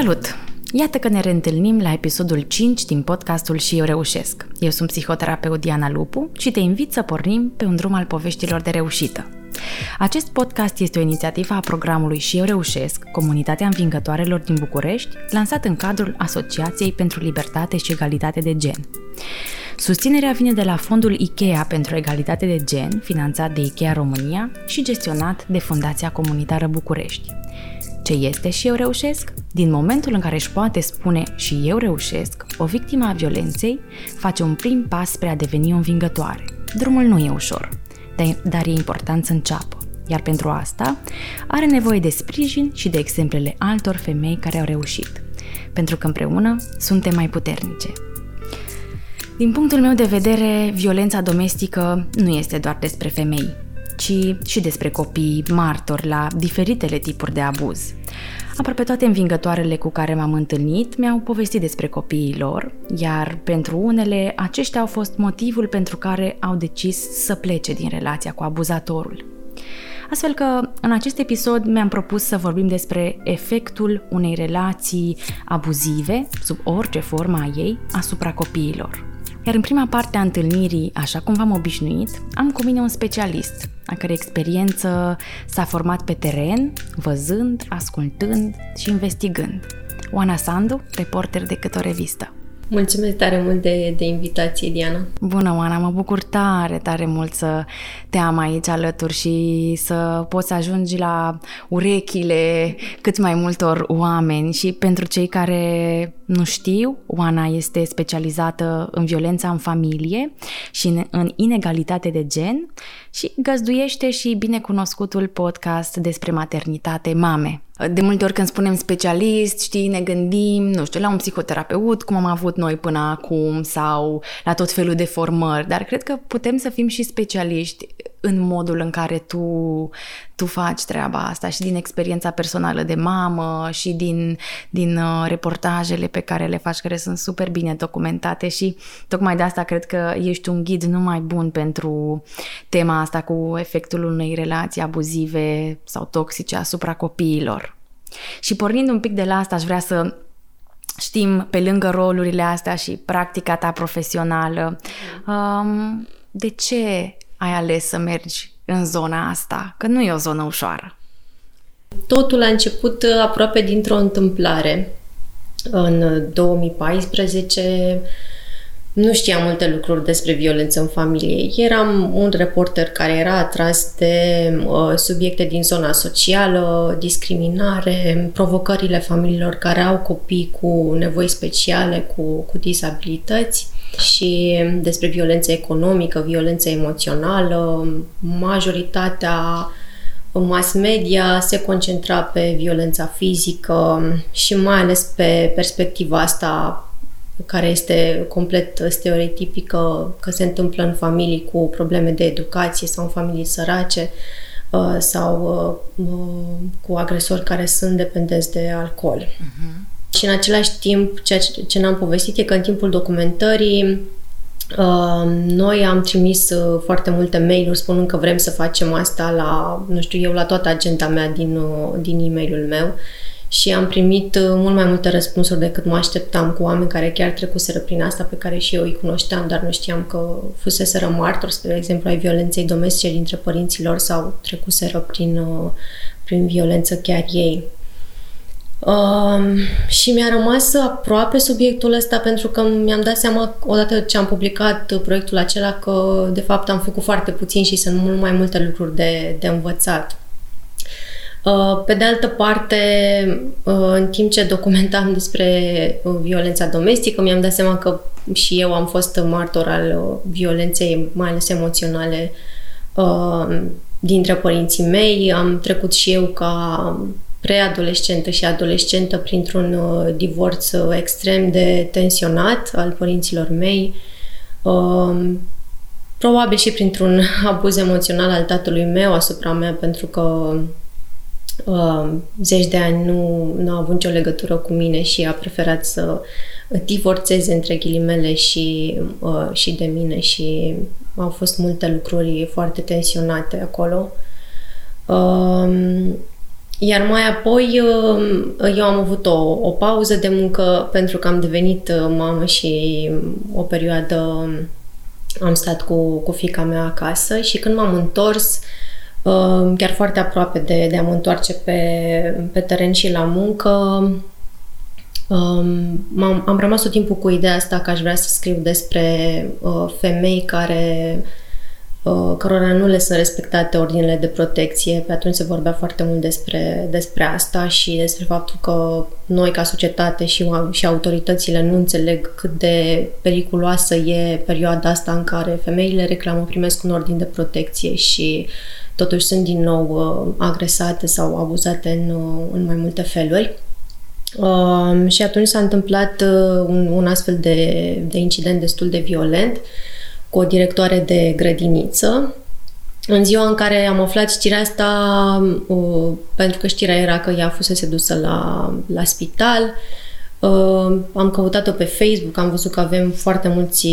Salut! Iată că ne reîntâlnim la episodul 5 din podcastul Și eu reușesc. Eu sunt psihoterapeut Diana Lupu și te invit să pornim pe un drum al poveștilor de reușită. Acest podcast este o inițiativă a programului Și eu reușesc, comunitatea învingătoarelor din București, lansat în cadrul Asociației pentru Libertate și Egalitate de Gen. Susținerea vine de la fondul IKEA pentru egalitate de gen, finanțat de IKEA România și gestionat de Fundația Comunitară București. Ce este și eu reușesc? Din momentul în care își poate spune și eu reușesc, o victimă a violenței face un prim pas spre a deveni o învingătoare. Drumul nu e ușor, dar e important să înceapă. Iar pentru asta are nevoie de sprijin și de exemplele altor femei care au reușit. Pentru că împreună suntem mai puternice. Din punctul meu de vedere, violența domestică nu este doar despre femei, ci și despre copii martori la diferitele tipuri de abuz. Aproape toate învingătoarele cu care m-am întâlnit mi-au povestit despre copiii lor, iar pentru unele aceștia au fost motivul pentru care au decis să plece din relația cu abuzatorul. Astfel că în acest episod mi-am propus să vorbim despre efectul unei relații abuzive, sub orice formă a ei, asupra copiilor. Iar în prima parte a întâlnirii, așa cum v-am obișnuit, am cu mine un specialist, a cărei experiență s-a format pe teren, văzând, ascultând și investigând. Oana Sandu, reporter de câte o revistă. Mulțumesc tare mult de, de invitație, Diana. Bună, Oana, mă bucur tare, tare mult să te am aici alături și să poți să ajungi la urechile cât mai multor oameni și pentru cei care nu știu, Oana este specializată în violența în familie și în, în inegalitate de gen și găzduiește și binecunoscutul podcast despre maternitate Mame. De multe ori când spunem specialist, știi, ne gândim, nu știu, la un psihoterapeut, cum am avut noi până acum, sau la tot felul de formări, dar cred că putem să fim și specialiști în modul în care tu, tu faci treaba asta și din experiența personală de mamă și din, din uh, reportajele pe care le faci, care sunt super bine documentate și tocmai de asta cred că ești un ghid numai bun pentru tema asta cu efectul unei relații abuzive sau toxice asupra copiilor. Și pornind un pic de la asta, aș vrea să știm, pe lângă rolurile astea și practica ta profesională, um, de ce ai ales să mergi în zona asta? Că nu e o zonă ușoară. Totul a început uh, aproape dintr-o întâmplare. În 2014 nu știam multe lucruri despre violență în familie. Eram un reporter care era atras de uh, subiecte din zona socială, discriminare, provocările familiilor care au copii cu nevoi speciale, cu, cu disabilități și despre violență economică, violență emoțională. Majoritatea mass media se concentra pe violența fizică și mai ales pe perspectiva asta care este complet stereotipică că se întâmplă în familii cu probleme de educație sau în familii sărace uh, sau uh, uh, cu agresori care sunt dependenți de alcool. Uh-huh. Și în același timp, ceea ce n-am povestit e că în timpul documentării noi am trimis foarte multe mail-uri spunând că vrem să facem asta la, nu știu eu, la toată agenda mea din, din e-mailul meu și am primit uh, mult mai multe răspunsuri decât mă așteptam cu oameni care chiar trecuseră prin asta pe care și eu îi cunoșteam, dar nu știam că fuseseră martori, spre exemplu, ai violenței domestice dintre părinților sau trecuseră prin, uh, prin violență chiar ei. Um, și mi-a rămas aproape subiectul ăsta pentru că mi-am dat seama odată ce am publicat proiectul acela că de fapt am făcut foarte puțin și sunt mult mai multe lucruri de, de învățat. Uh, pe de altă parte, uh, în timp ce documentam despre uh, violența domestică, mi-am dat seama că și eu am fost martor al violenței, mai ales emoționale, dintre părinții mei. Am trecut și eu ca preadolescentă și adolescentă printr-un divorț extrem de tensionat al părinților mei, probabil și printr-un abuz emoțional al tatălui meu asupra mea, pentru că uh, zeci de ani nu, nu a avut nicio legătură cu mine și a preferat să divorțeze între ghilimele și, uh, și de mine și au fost multe lucruri foarte tensionate acolo. Uh, Iar mai apoi uh, eu am avut o, o pauză de muncă pentru că am devenit uh, mamă și o perioadă am stat cu, cu fica mea acasă și când m-am întors, uh, chiar foarte aproape de, de a mă întoarce pe, pe teren și la muncă, um, am am rămas tot timpul cu ideea asta că aș vrea să scriu despre femei care Uh, cărora nu le sunt respectate ordinele de protecție. Pe atunci se vorbea foarte mult despre, despre asta și despre faptul că noi ca societate și, și autoritățile nu înțeleg cât de periculoasă e perioada asta în care femeile reclamă primesc un ordin de protecție și totuși sunt din nou uh, agresate sau abuzate în, uh, în mai multe feluri. Uh, și atunci s-a întâmplat uh, un, un astfel de, de incident destul de violent uh, cu o directoare de grădiniță. În ziua în care am aflat știrea asta, uh, pentru că știrea era că ea fusese dusă la, la spital, uh, am căutat-o pe Facebook, am văzut că avem foarte mulți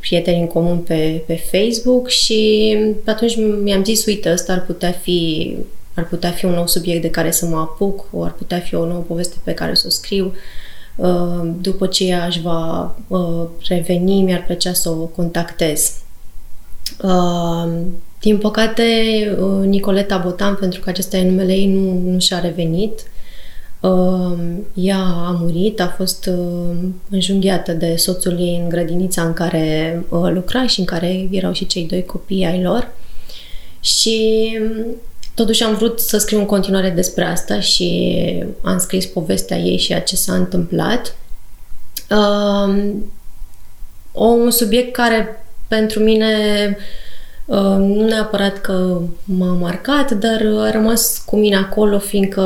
prieteni în comun pe, pe Facebook și atunci mi-am zis, uite, ăsta ar putea fi ar putea fi un nou subiect de care să mă apuc, o ar putea fi o nouă poveste pe care să o scriu. Uh, Uh, după ce ea își va uh, reveni, mi-ar plăcea să o contactez. Uh, din păcate, Nicoleta Botan, pentru că acesta e numele ei, nu, nu și-a revenit. Ea a murit, a fost înjunghiată de soțul ei în grădinița în care lucra și în care erau și cei doi copii ai lor. Și Totuși am vrut să scriu în continuare despre asta și am scris povestea ei și a ce s-a întâmplat. Um, un subiect care pentru mine uh, nu neapărat că m-a marcat, dar a rămas cu mine acolo, fiindcă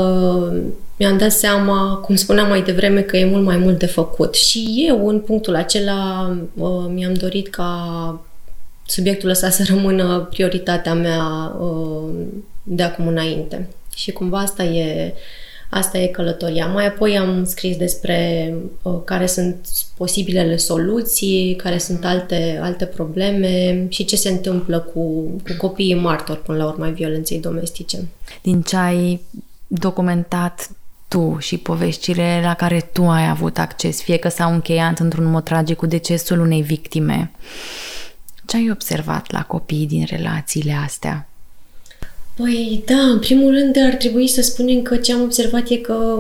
mi-am dat seama, cum spuneam mai devreme, că e mult mai mult de făcut. Și eu, în punctul acela, uh, mi-am dorit ca subiectul ăsta să rămână prioritatea mea uh, de acum înainte. Și cumva asta e, asta e călătoria. Mai apoi am scris despre uh, care sunt posibilele soluții, care sunt alte, alte probleme și ce se întâmplă cu, cu copiii martori până la urmă violenței domestice. Din ce ai documentat tu și poveștile la care tu ai avut acces, fie că s-au încheiat într-un mod tragic cu decesul unei victime, ce ai observat la copiii din relațiile astea? Păi da, în primul rând ar trebui să spunem că ce am observat e că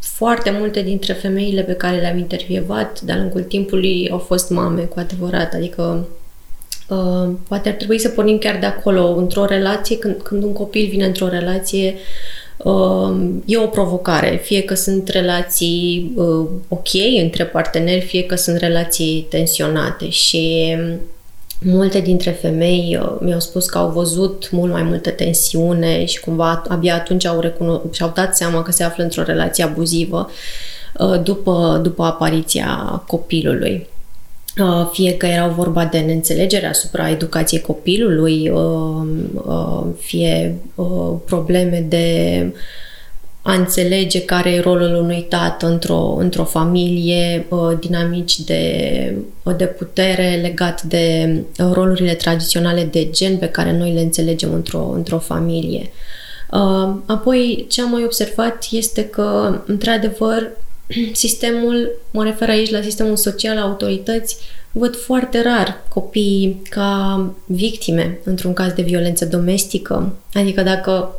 foarte multe dintre femeile pe care le-am intervievat de-a lungul timpului au fost mame cu adevărat, adică uh, poate ar trebui să pornim chiar de acolo, într-o relație, când, când un copil vine într-o relație, uh, e o provocare, fie că sunt relații uh, ok între parteneri, fie că sunt relații tensionate. Și Multe dintre femei uh, mi-au spus că au văzut mult mai multă tensiune și cumva abia atunci au recuno- și-au dat seama că se află într-o relație abuzivă uh, după, după apariția copilului. Uh, fie că erau vorba de neînțelegere asupra educației copilului, fie probleme de a înțelege care e rolul unui tată într-o, într-o familie, uh, dinamici de, uh, de putere legat de uh, rolurile tradiționale de gen pe care noi le înțelegem într-o, într-o familie. Apoi, ce am mai observat este că, într-adevăr, sistemul, mă refer aici la sistemul social, autorități, văd foarte rar copiii ca victime într-un caz de violență domestică. Adică dacă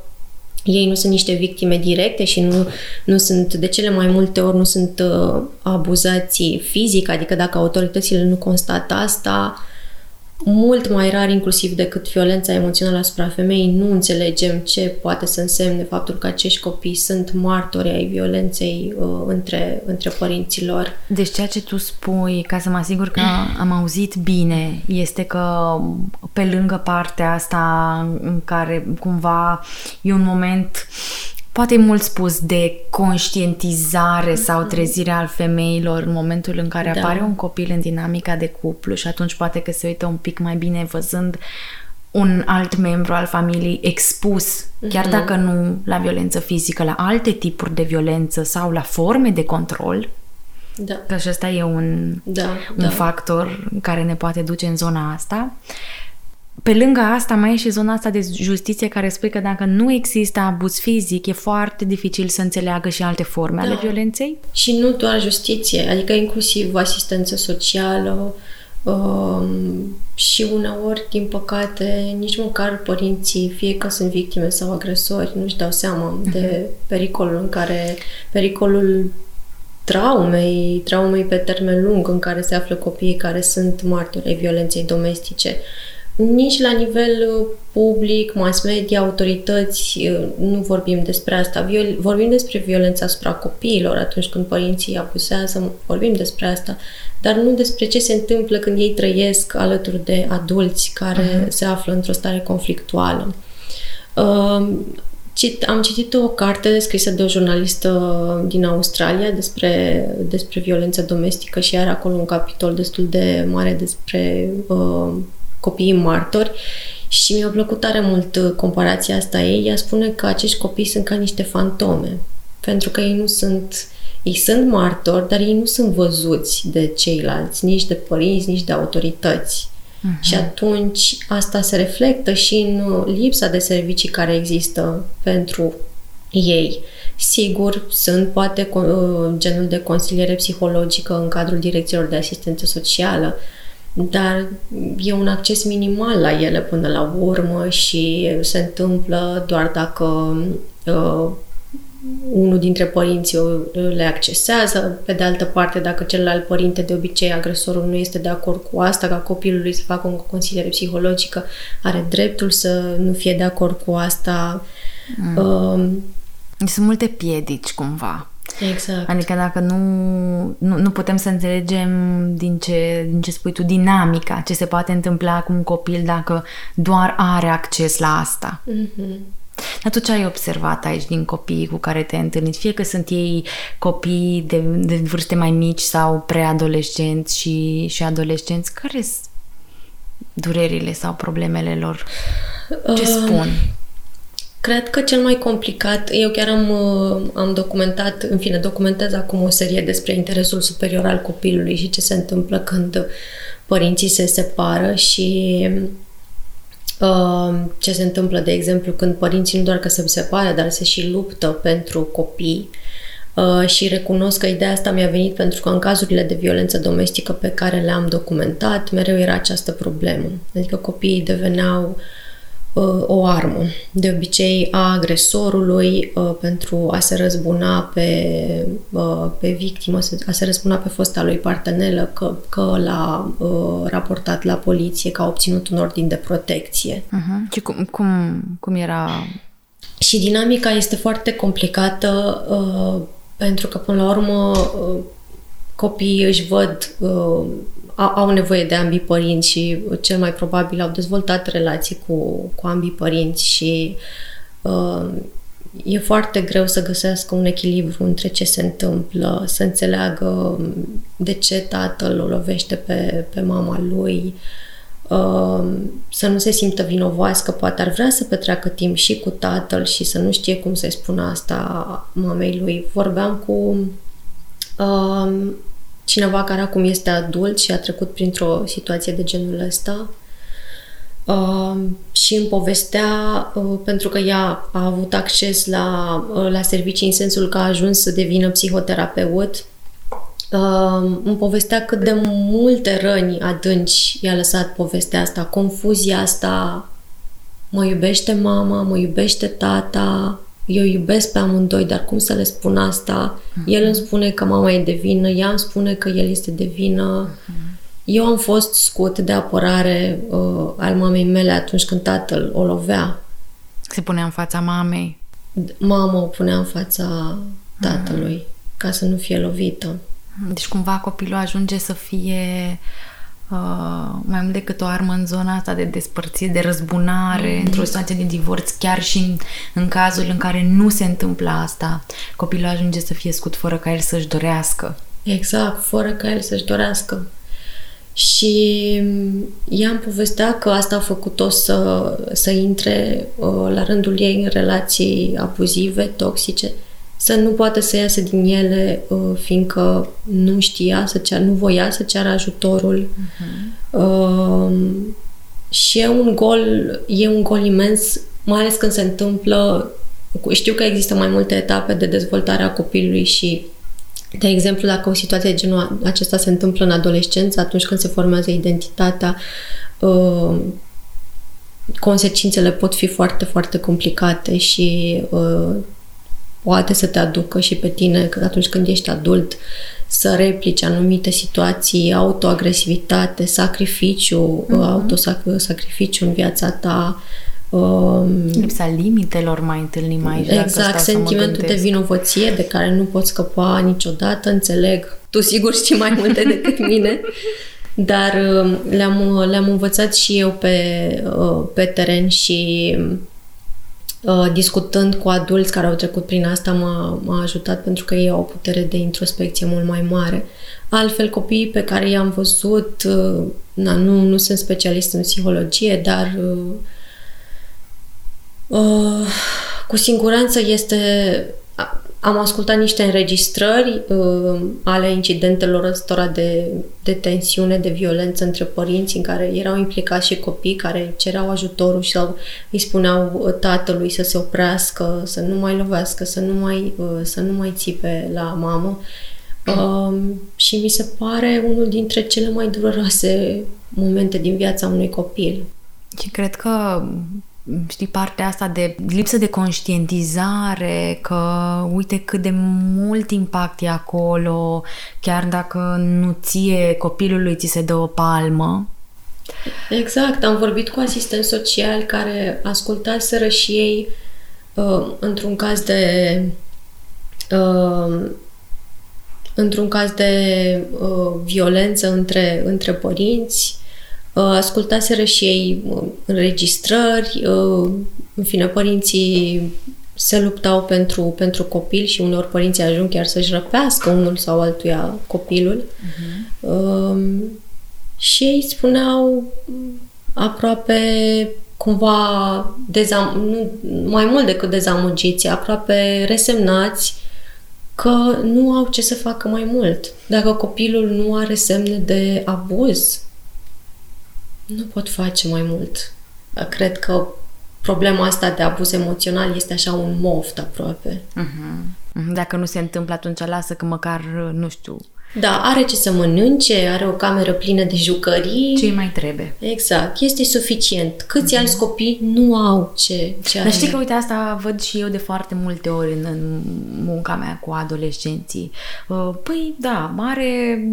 ei nu sunt niște victime directe și nu, nu sunt, de cele mai multe ori, nu sunt uh, abuzații fizic, adică dacă autoritățile nu constată asta, mult mai rar inclusiv decât violența emoțională asupra femeii, nu înțelegem ce poate să însemne faptul că acești copii sunt martori ai violenței uh, între, între părinților. Deci ceea ce tu spui, ca să mă asigur că am auzit bine, este că pe lângă partea asta în care cumva e un moment poate e mult spus de conștientizare mm-hmm. sau trezire al femeilor în momentul în care da. apare un copil în dinamica de cuplu și atunci poate că se uită un pic mai bine văzând un alt membru al familiei expus, mm-hmm. chiar dacă nu la violență fizică, la alte tipuri de violență sau la forme de control. Da. Că și ăsta e un, da, un da. factor care ne poate duce în zona asta. Pe lângă asta mai e și zona asta de justiție care spune că dacă nu există abuz fizic, e foarte dificil să înțeleagă și alte forme da. ale violenței. Și nu doar justiție, adică inclusiv asistență socială, Um, și uneori, din păcate, nici măcar părinții, fie că sunt victime sau agresori, nu-și dau seama uh-huh. de pericolul în care, pericolul traumei, traumei pe termen lung în care se află copiii care sunt martori ai violenței domestice. Nici la nivel uh, public, mass media, autorități, uh, nu vorbim despre asta. Vorbim despre violența asupra copiilor atunci când părinții abuzează, vorbim despre asta, dar nu despre ce se întâmplă când ei trăiesc alături de adulți care uh-huh. se află într-o stare conflictuală. Uh, am citit o carte scrisă de o jurnalistă din Australia despre, despre violență domestică și are acolo un capitol destul de mare despre uh, copiii martori și mi-a plăcut tare mult uh, comparația asta ei. Ea spune că acești copii sunt ca niște fantome, pentru că ei nu sunt ei sunt martori, dar ei nu sunt văzuți de ceilalți, nici de părinți, nici de autorități. Uh-huh. Și atunci asta se reflectă și în uh, lipsa de servicii care există pentru ei. Sigur, sunt poate uh, genul de consiliere psihologică în cadrul direcțiilor de asistență socială, dar e un acces minimal la ele până la urmă și se întâmplă doar dacă uh, unul dintre părinți le accesează, pe de altă parte, dacă celălalt părinte, de obicei agresorul, nu este de acord cu asta, ca copilului să facă o consiliere psihologică, are dreptul să nu fie de acord cu asta. Mm. Uh, Sunt multe piedici, cumva. Exact. Adică dacă nu, nu, nu putem să înțelegem din ce, din ce spui tu, dinamica, ce se poate întâmpla cu un copil dacă doar are acces la asta. Mm-hmm. Dar tu ce ai observat aici din copiii cu care te-ai întâlnit? Fie că sunt ei copii de, de vârste mai mici sau preadolescenți și, și adolescenți, care sunt durerile sau problemele lor? Ce uh, spun? Cred că cel mai complicat, eu chiar am, uh, am documentat, în fine, documentez acum o serie despre interesul superior al copilului și ce se întâmplă când părinții se separă și Uh, ce se întâmplă, de exemplu, când părinții nu doar că se separă, dar se și luptă pentru copii uh, și recunosc că ideea asta mi-a venit pentru că în cazurile de violență domestică pe care le-am documentat, mereu era această problemă. Adică copiii deveneau uh, Uh, o armă, de obicei a agresorului uh, pentru a se răzbuna pe, uh, pe victimă, a se răzbuna pe fosta lui partenelă că, că l-a raportat la poliție, că a obținut un ordin de protecție. Uh-huh. Și cum, cum, cum era? Și dinamica este foarte complicată pentru că, până la urmă, copiii își văd au nevoie de ambii părinți și cel mai probabil au dezvoltat relații cu, cu ambii părinți și uh, e foarte greu să găsească un echilibru între ce se întâmplă, să înțeleagă de ce tatăl o lovește pe, pe mama lui, uh, să nu se simtă vinovos că poate ar vrea să petreacă timp și cu tatăl și să nu știe cum să-i spună asta mamei lui. Vorbeam cu uh, cineva care acum este adult și a trecut printr-o situație de genul ăsta. Uh, și îmi povestea, uh, pentru că ea a avut acces la, uh, la servicii în sensul că a ajuns să devină psihoterapeut, uh, îmi povestea cât de multe răni adânci i-a lăsat povestea asta, confuzia asta, mă iubește mama, mă iubește tata, eu iubesc pe amândoi, dar cum să le spun asta? Uh-huh. El îmi spune că mama e de vină, ea îmi spune că el este de vină. Uh-huh. Eu am fost scut de apărare uh, al mamei mele atunci când tatăl o lovea. Se punea în fața mamei? Mama o punea în fața tatălui, uh-huh. ca să nu fie lovită. Deci cumva copilul ajunge să fie uh, mai mult decât o armă în zona asta de despărțire, de răzbunare, mm-hmm. într-o situație de divorț, chiar și în, în cazul în care nu se întâmplă asta, copilul ajunge să fie scut fără ca el să-și dorească. Exact, fără ca el să-și dorească. Și ea îmi povestea că asta a făcut-o să, să intre uh, la rândul ei în relații abuzive, toxice, să nu poată să iasă din ele, uh, fiindcă nu știa să ceară, nu voia să ceară ajutorul. Uh-huh. și e un gol, e un gol imens, mai ales când se întâmplă, știu că există mai multe etape de dezvoltare a copilului și de exemplu, dacă o situație de genul acesta se întâmplă în adolescență, atunci când se formează identitatea, uh, consecințele pot fi foarte, foarte complicate și uh, poate să te aducă și pe tine că atunci când ești adult să replici anumite situații, autoagresivitate, sacrificiu, mm-hmm. autosacrificiu în viața ta. Um, Lipsa limitelor mai întâlnim aici. Exact, sentimentul de vinovăție de care nu poți scăpa niciodată, înțeleg. Tu sigur știi mai multe decât mine. Dar um, le-am, le-am învățat și eu pe, uh, pe teren și uh, discutând cu adulți care au trecut prin asta m-a, m-a ajutat pentru că ei au o putere de introspecție mult mai mare. Altfel, copiii pe care i-am văzut, uh, na, nu, nu sunt specialist în psihologie, dar uh, cu siguranță este am ascultat niște înregistrări uh, ale incidentelor ăstora de, de tensiune, de violență între părinți, în care erau implicați și copii care cereau ajutorul și sau îi spuneau uh, tatălui să se oprească, să nu mai lovească, să nu mai, uh, să nu mai țipe la mamă. Uh, și mi se pare unul dintre cele mai dureroase momente din viața unui copil. Și cred că știi, partea asta de lipsă de conștientizare, că uite cât de mult impact e acolo, chiar dacă nu ție copilului ți se dă o palmă. Exact, am vorbit cu asistenți sociali care ascultaseră și ei uh, într-un caz de uh, într-un caz de uh, violență între, între părinți Uh, ascultaseră și ei uh, înregistrări, uh, în fine, părinții se luptau pentru, pentru copil și uneori părinții ajung chiar să-și răpească unul sau altuia copilul. Uh-huh. Și ei spuneau aproape cumva dezam- nu, mai mult decât dezamăgiți, aproape resemnați că nu au ce să facă mai mult. Dacă copilul nu are semne de abuz, nu pot face mai mult. Cred că problema asta de abuz emoțional este așa un moft aproape. Uh-huh. Dacă nu se întâmplă, atunci lasă că măcar, nu știu... Da, are ce să mănânce, are o cameră plină de jucării. Ce mai trebuie. Exact, este suficient. Câți uh-huh. alți copii nu au ce, ce Dar știi că, uite, asta văd și eu de foarte multe ori în, în munca mea cu adolescenții. Uh, păi, da, are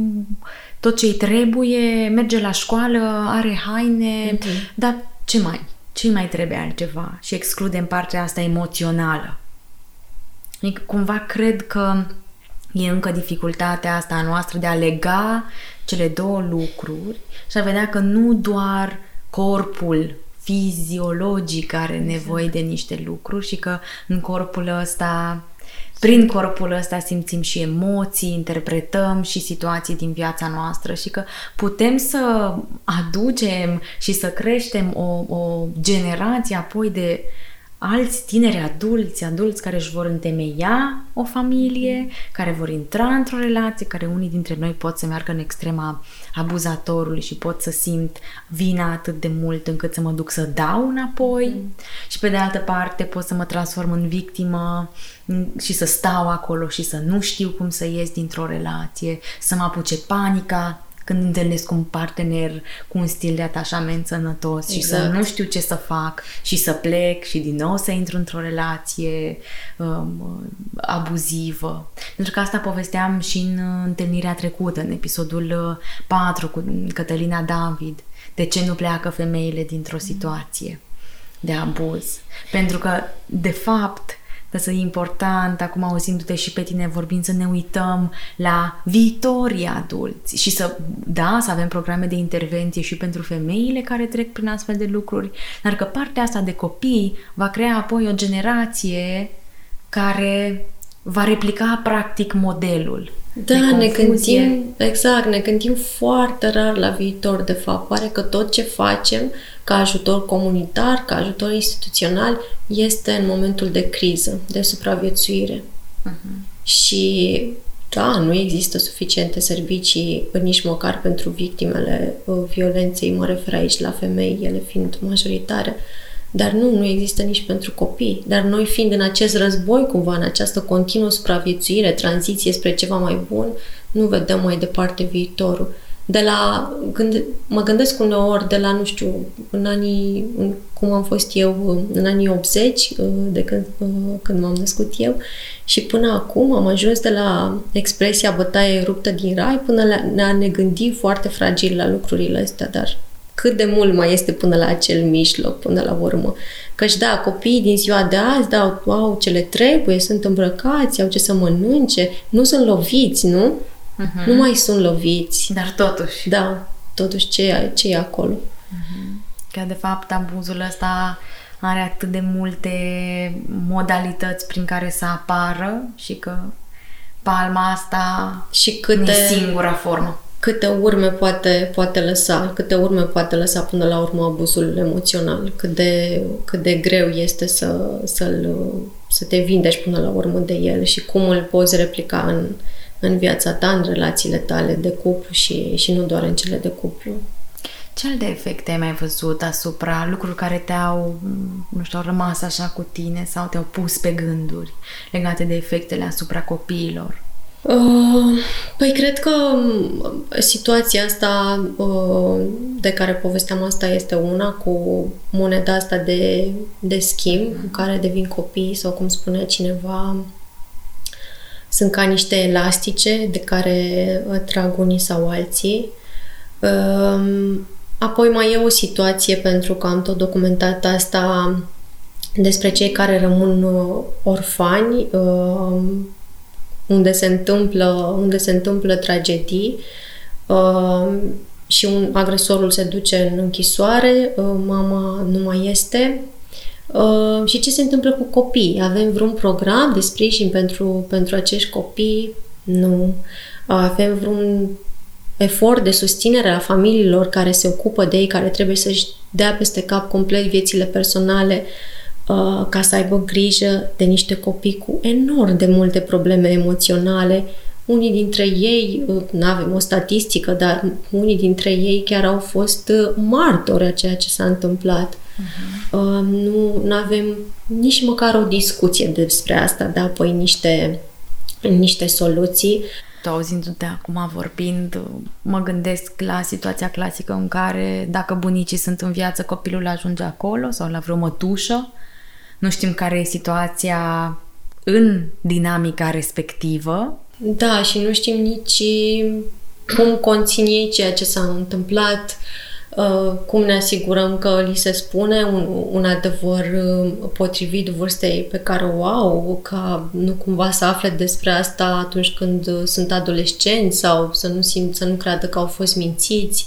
tot ce îi trebuie, merge la școală, are haine, mm-hmm. dar ce mai? Ce mai trebuie altceva? Și excludem partea asta emoțională. Adică, cumva cred că e încă dificultatea asta a noastră de a lega cele două lucruri și a vedea că nu doar corpul fiziologic are nevoie de niște lucruri și că în corpul ăsta prin corpul ăsta simțim și emoții, interpretăm și situații din viața noastră și că putem să aducem și să creștem o, o generație apoi de alți tineri adulți, adulți care își vor întemeia o familie, care vor intra într-o relație, care unii dintre noi pot să meargă în extrema abuzatorului și pot să simt vina atât de mult încât să mă duc să dau înapoi mm. și pe de altă parte pot să mă transform în victimă și să stau acolo și să nu știu cum să ies dintr-o relație, să mă apuce panica când întâlnesc un partener cu un stil de atașament sănătos exact. și să exact. nu știu ce să fac și să plec și din nou să intru într-o relație um, abuzivă. Pentru că asta povesteam și în întâlnirea trecută, în episodul 4 cu Cătălina David. De ce nu pleacă femeile dintr-o situație de abuz? Pentru că, de fapt, dar să e important, acum auzindu-te și pe tine vorbind, să ne uităm la viitorii adulți și să, da, să avem programe de intervenție și pentru femeile care trec prin astfel de lucruri, dar că partea asta de copii va crea apoi o generație care va replica practic modelul. Da, ne gândim, exact, ne gândim foarte rar la viitor, de fapt. Pare că tot ce facem ca ajutor comunitar, ca ajutor instituțional, este în momentul de criză, de supraviețuire. Uh-huh. Și da, nu există suficiente servicii nici măcar pentru victimele uh, violenței, mă refer aici la femei, ele fiind majoritare, dar nu, nu există nici pentru copii. Dar noi fiind în acest război, cumva, în această continuă supraviețuire, tranziție spre ceva mai bun, nu vedem mai departe viitorul de la, gând, mă gândesc uneori de la, nu știu, în anii, în, cum am fost eu în anii 80, uh, de când, uh, când m-am născut eu, și până acum am ajuns de la expresia bătaie ruptă din rai până la a ne gândi foarte fragil la lucrurile astea, dar cât de mult mai este până la acel mijloc, până la urmă. Căci da, copiii din ziua de azi, da, au ce le trebuie, sunt îmbrăcați, au ce să mănânce, nu sunt loviți, nu? Uh-huh. Nu mai sunt loviți. Dar totuși. Da, totuși ce e, ce e acolo. Uh-huh. Că de fapt abuzul ăsta are atât de multe modalități prin care să apară și că palma asta și câte, e singura formă. Câte urme poate, poate lăsa, câte urme poate lăsa până la urmă abuzul emoțional, cât de, cât de greu este să, să-l, să te vindești până la urmă de el și cum îl poți replica în, în viața ta, în relațiile tale de cuplu și, și nu doar în cele de cuplu. Ce alte efecte ai mai văzut asupra lucruri care te-au, nu știu, au rămas așa cu tine sau te-au pus pe gânduri legate de efectele asupra copiilor? Uh, păi cred că um, situația asta uh, de care povesteam asta este una cu moneda asta de, de schimb, în care devin copii sau cum spunea cineva, sunt ca niște elastice de care trag unii sau alții. Um, apoi mai e o situație, pentru că am tot documentat asta despre cei care rămân uh, orfani, um, unde se întâmplă, unde se întâmplă tragedii um, și un agresorul se duce în închisoare, uh, mama nu mai este, Uh, și ce se întâmplă cu copii? Avem vreun program de sprijin pentru, pentru acești copii? Nu. Uh, avem vreun efort de susținere a familiilor care se ocupă de ei, care trebuie să-și dea peste cap complet viețile personale uh, ca să aibă grijă de niște copii cu enorm de multe probleme emoționale. Unii dintre ei, uh, nu avem o statistică, dar unii dintre ei chiar au fost uh, martori a ceea ce s-a întâmplat. Uh-huh. Uh, nu avem nici măcar o discuție despre asta, da, apoi niște, niște soluții. Tu auzindu-te acum vorbind, mă gândesc la situația clasică în care dacă bunicii sunt în viață, copilul ajunge acolo sau la vreo mătușă. Nu știm care e situația în dinamica respectivă. Da, și nu știm nici cum conține ei ceea ce s-a întâmplat. Uh, Uh, cum ne asigurăm că li se spune un, un adevăr uh, potrivit vârstei pe care o au, ca nu cumva să afle despre asta atunci când uh, sunt adolescenți sau să nu simt, să nu creadă că au fost mințiți,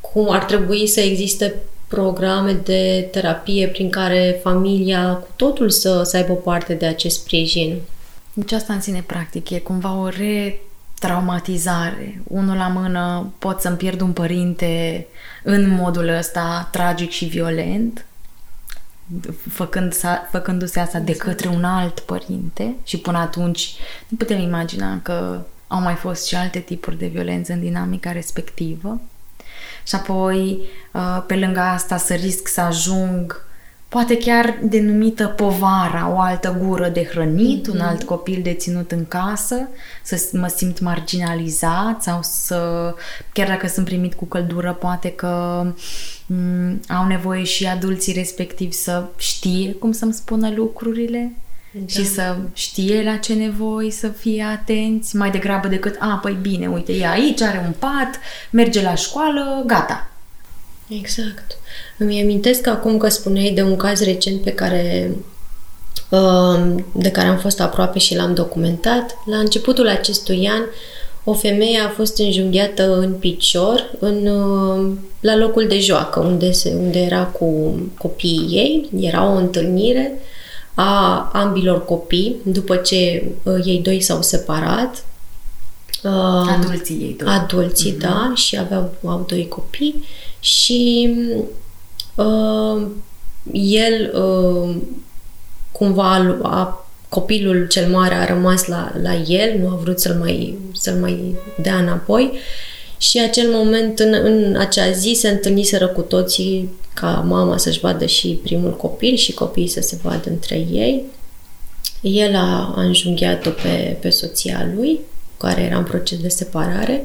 cum ar trebui să existe programe de terapie prin care familia cu totul să, să aibă parte de acest sprijin. Deci asta în sine practic e cumva o re traumatizare. Unul la mână pot să-mi pierd un părinte în modul ăsta tragic și violent, făcând, făcându-se asta de către un alt părinte și până atunci nu putem imagina că au mai fost și alte tipuri de violență în dinamica respectivă. Și apoi, uh, pe lângă asta, să risc să ajung poate chiar denumită povara, o altă gură de hrănit, mm-hmm. un alt copil de ținut în casă, să mă simt marginalizat sau să, chiar dacă sunt primit cu căldură, poate că m- mm, au nevoie și adulții respectiv să știe cum să-mi spună lucrurile da. și să știe la ce nevoi să fie atenți, mai degrabă decât, a, păi bine, uite, e aici, are un pat, merge la școală, gata. Exact. Îmi amintesc acum că spuneai de un caz recent pe care um, de care am fost aproape și l-am documentat. La începutul acestui an, o femeie a fost înjunghiată în picior în, um, la locul de joacă, unde, se, unde era cu copiii ei. Era o întâlnire a ambilor copii, după ce uh, ei doi s-au separat. Um, adulții ei doi. Adulții, mm-hmm. da, și aveau au doi copii și uh, el uh, cumva a, copilul cel mare a rămas la, la el, nu a vrut să-l mai, să-l mai dea înapoi și acel moment, în, în acea zi, se întâlniseră cu toții ca mama să-și vadă și primul copil și copiii să se vadă între ei. El a, a înjunghiat-o pe, pe soția lui, care era în proces de separare,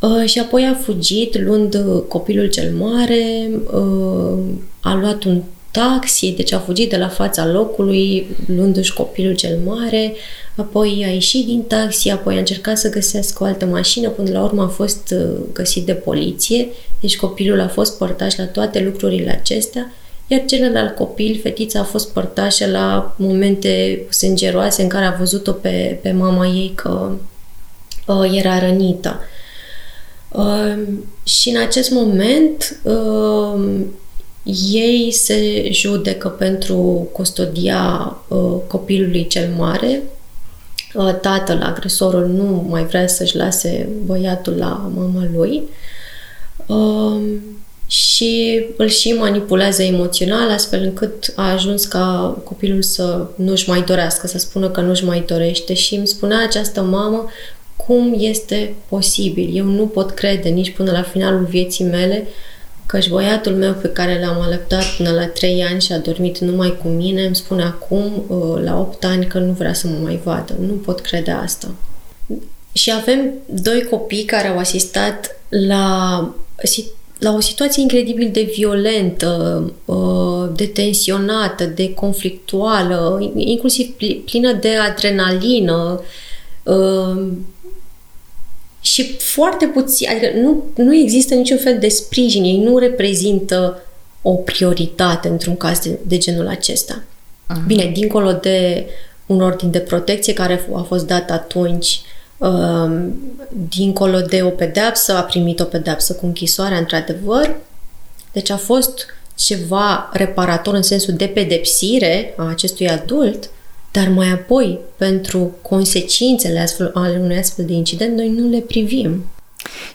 uh, și apoi a fugit luând copilul cel mare, uh, a luat un taxi, deci a fugit de la fața locului, luându-și copilul cel mare, apoi a ieșit din taxi, apoi a încercat să găsească o altă mașină, până la urmă a fost uh, găsit de poliție, deci copilul a fost părtaș la toate lucrurile acestea, iar celălalt copil, fetița, a fost părtașă la momente sângeroase în care a văzut-o pe, pe mama ei că uh, era rănită. Uh, și în acest moment uh, ei se judecă pentru custodia uh, copilului cel mare. Uh, tatăl, agresorul, nu mai vrea să-și lase băiatul la mama lui uh, și îl și manipulează emoțional astfel încât a ajuns ca copilul să nu-și mai dorească, să spună că nu-și mai dorește și îmi spunea această mamă cum este posibil. Eu nu pot crede nici până la finalul vieții mele Căci băiatul meu pe care l-am alăptat până la 3 ani și a dormit numai cu mine îmi spune acum, uh, la 8 ani, că nu vrea să mă mai vadă. Nu pot crede asta. Și avem doi copii care au asistat la, la o situație incredibil de violentă, uh, de tensionată, de conflictuală, inclusiv plină de adrenalină, uh, și foarte puțin, adică nu, nu există niciun fel de sprijin, ei nu reprezintă o prioritate într-un caz de, de genul acesta. Uh-huh. Bine, dincolo de un ordin de protecție care a fost dat atunci, uh, dincolo de o pedeapsă, a primit o pedeapsă cu închisoarea, într-adevăr, deci a fost ceva reparator în sensul de pedepsire a acestui adult, dar mai apoi, pentru consecințele astfel, ale unui astfel de incident, noi nu le privim.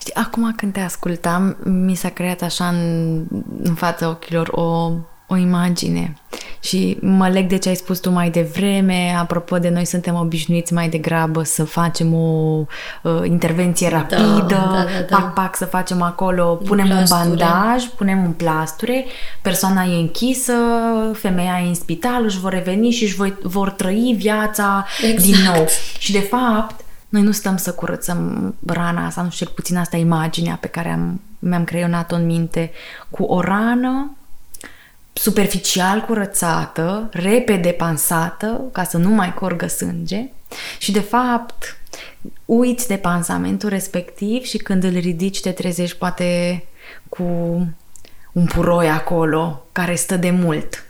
Știi, acum când te ascultam, mi s-a creat așa în, în fața ochilor o, o imagine și mă leg de ce ai spus tu mai devreme, apropo de noi suntem obișnuiți mai degrabă să facem o uh, intervenție da, rapidă, da, da, da, da. pac, pac, să facem acolo, punem plasture. un bandaj, punem un plasture, persoana e închisă, femeia e în spital, își vor reveni și își vor, vor trăi viața exact. din nou. Și de fapt, noi nu stăm să curățăm rana asta, nu știu, cel puțin asta imaginea pe care am, mi-am creionat-o în minte, cu o rană superficial curățată, repede pansată, ca să nu mai corgă sânge și de fapt uiți de pansamentul respectiv și când îl ridici te trezești poate cu un puroi acolo care stă de mult.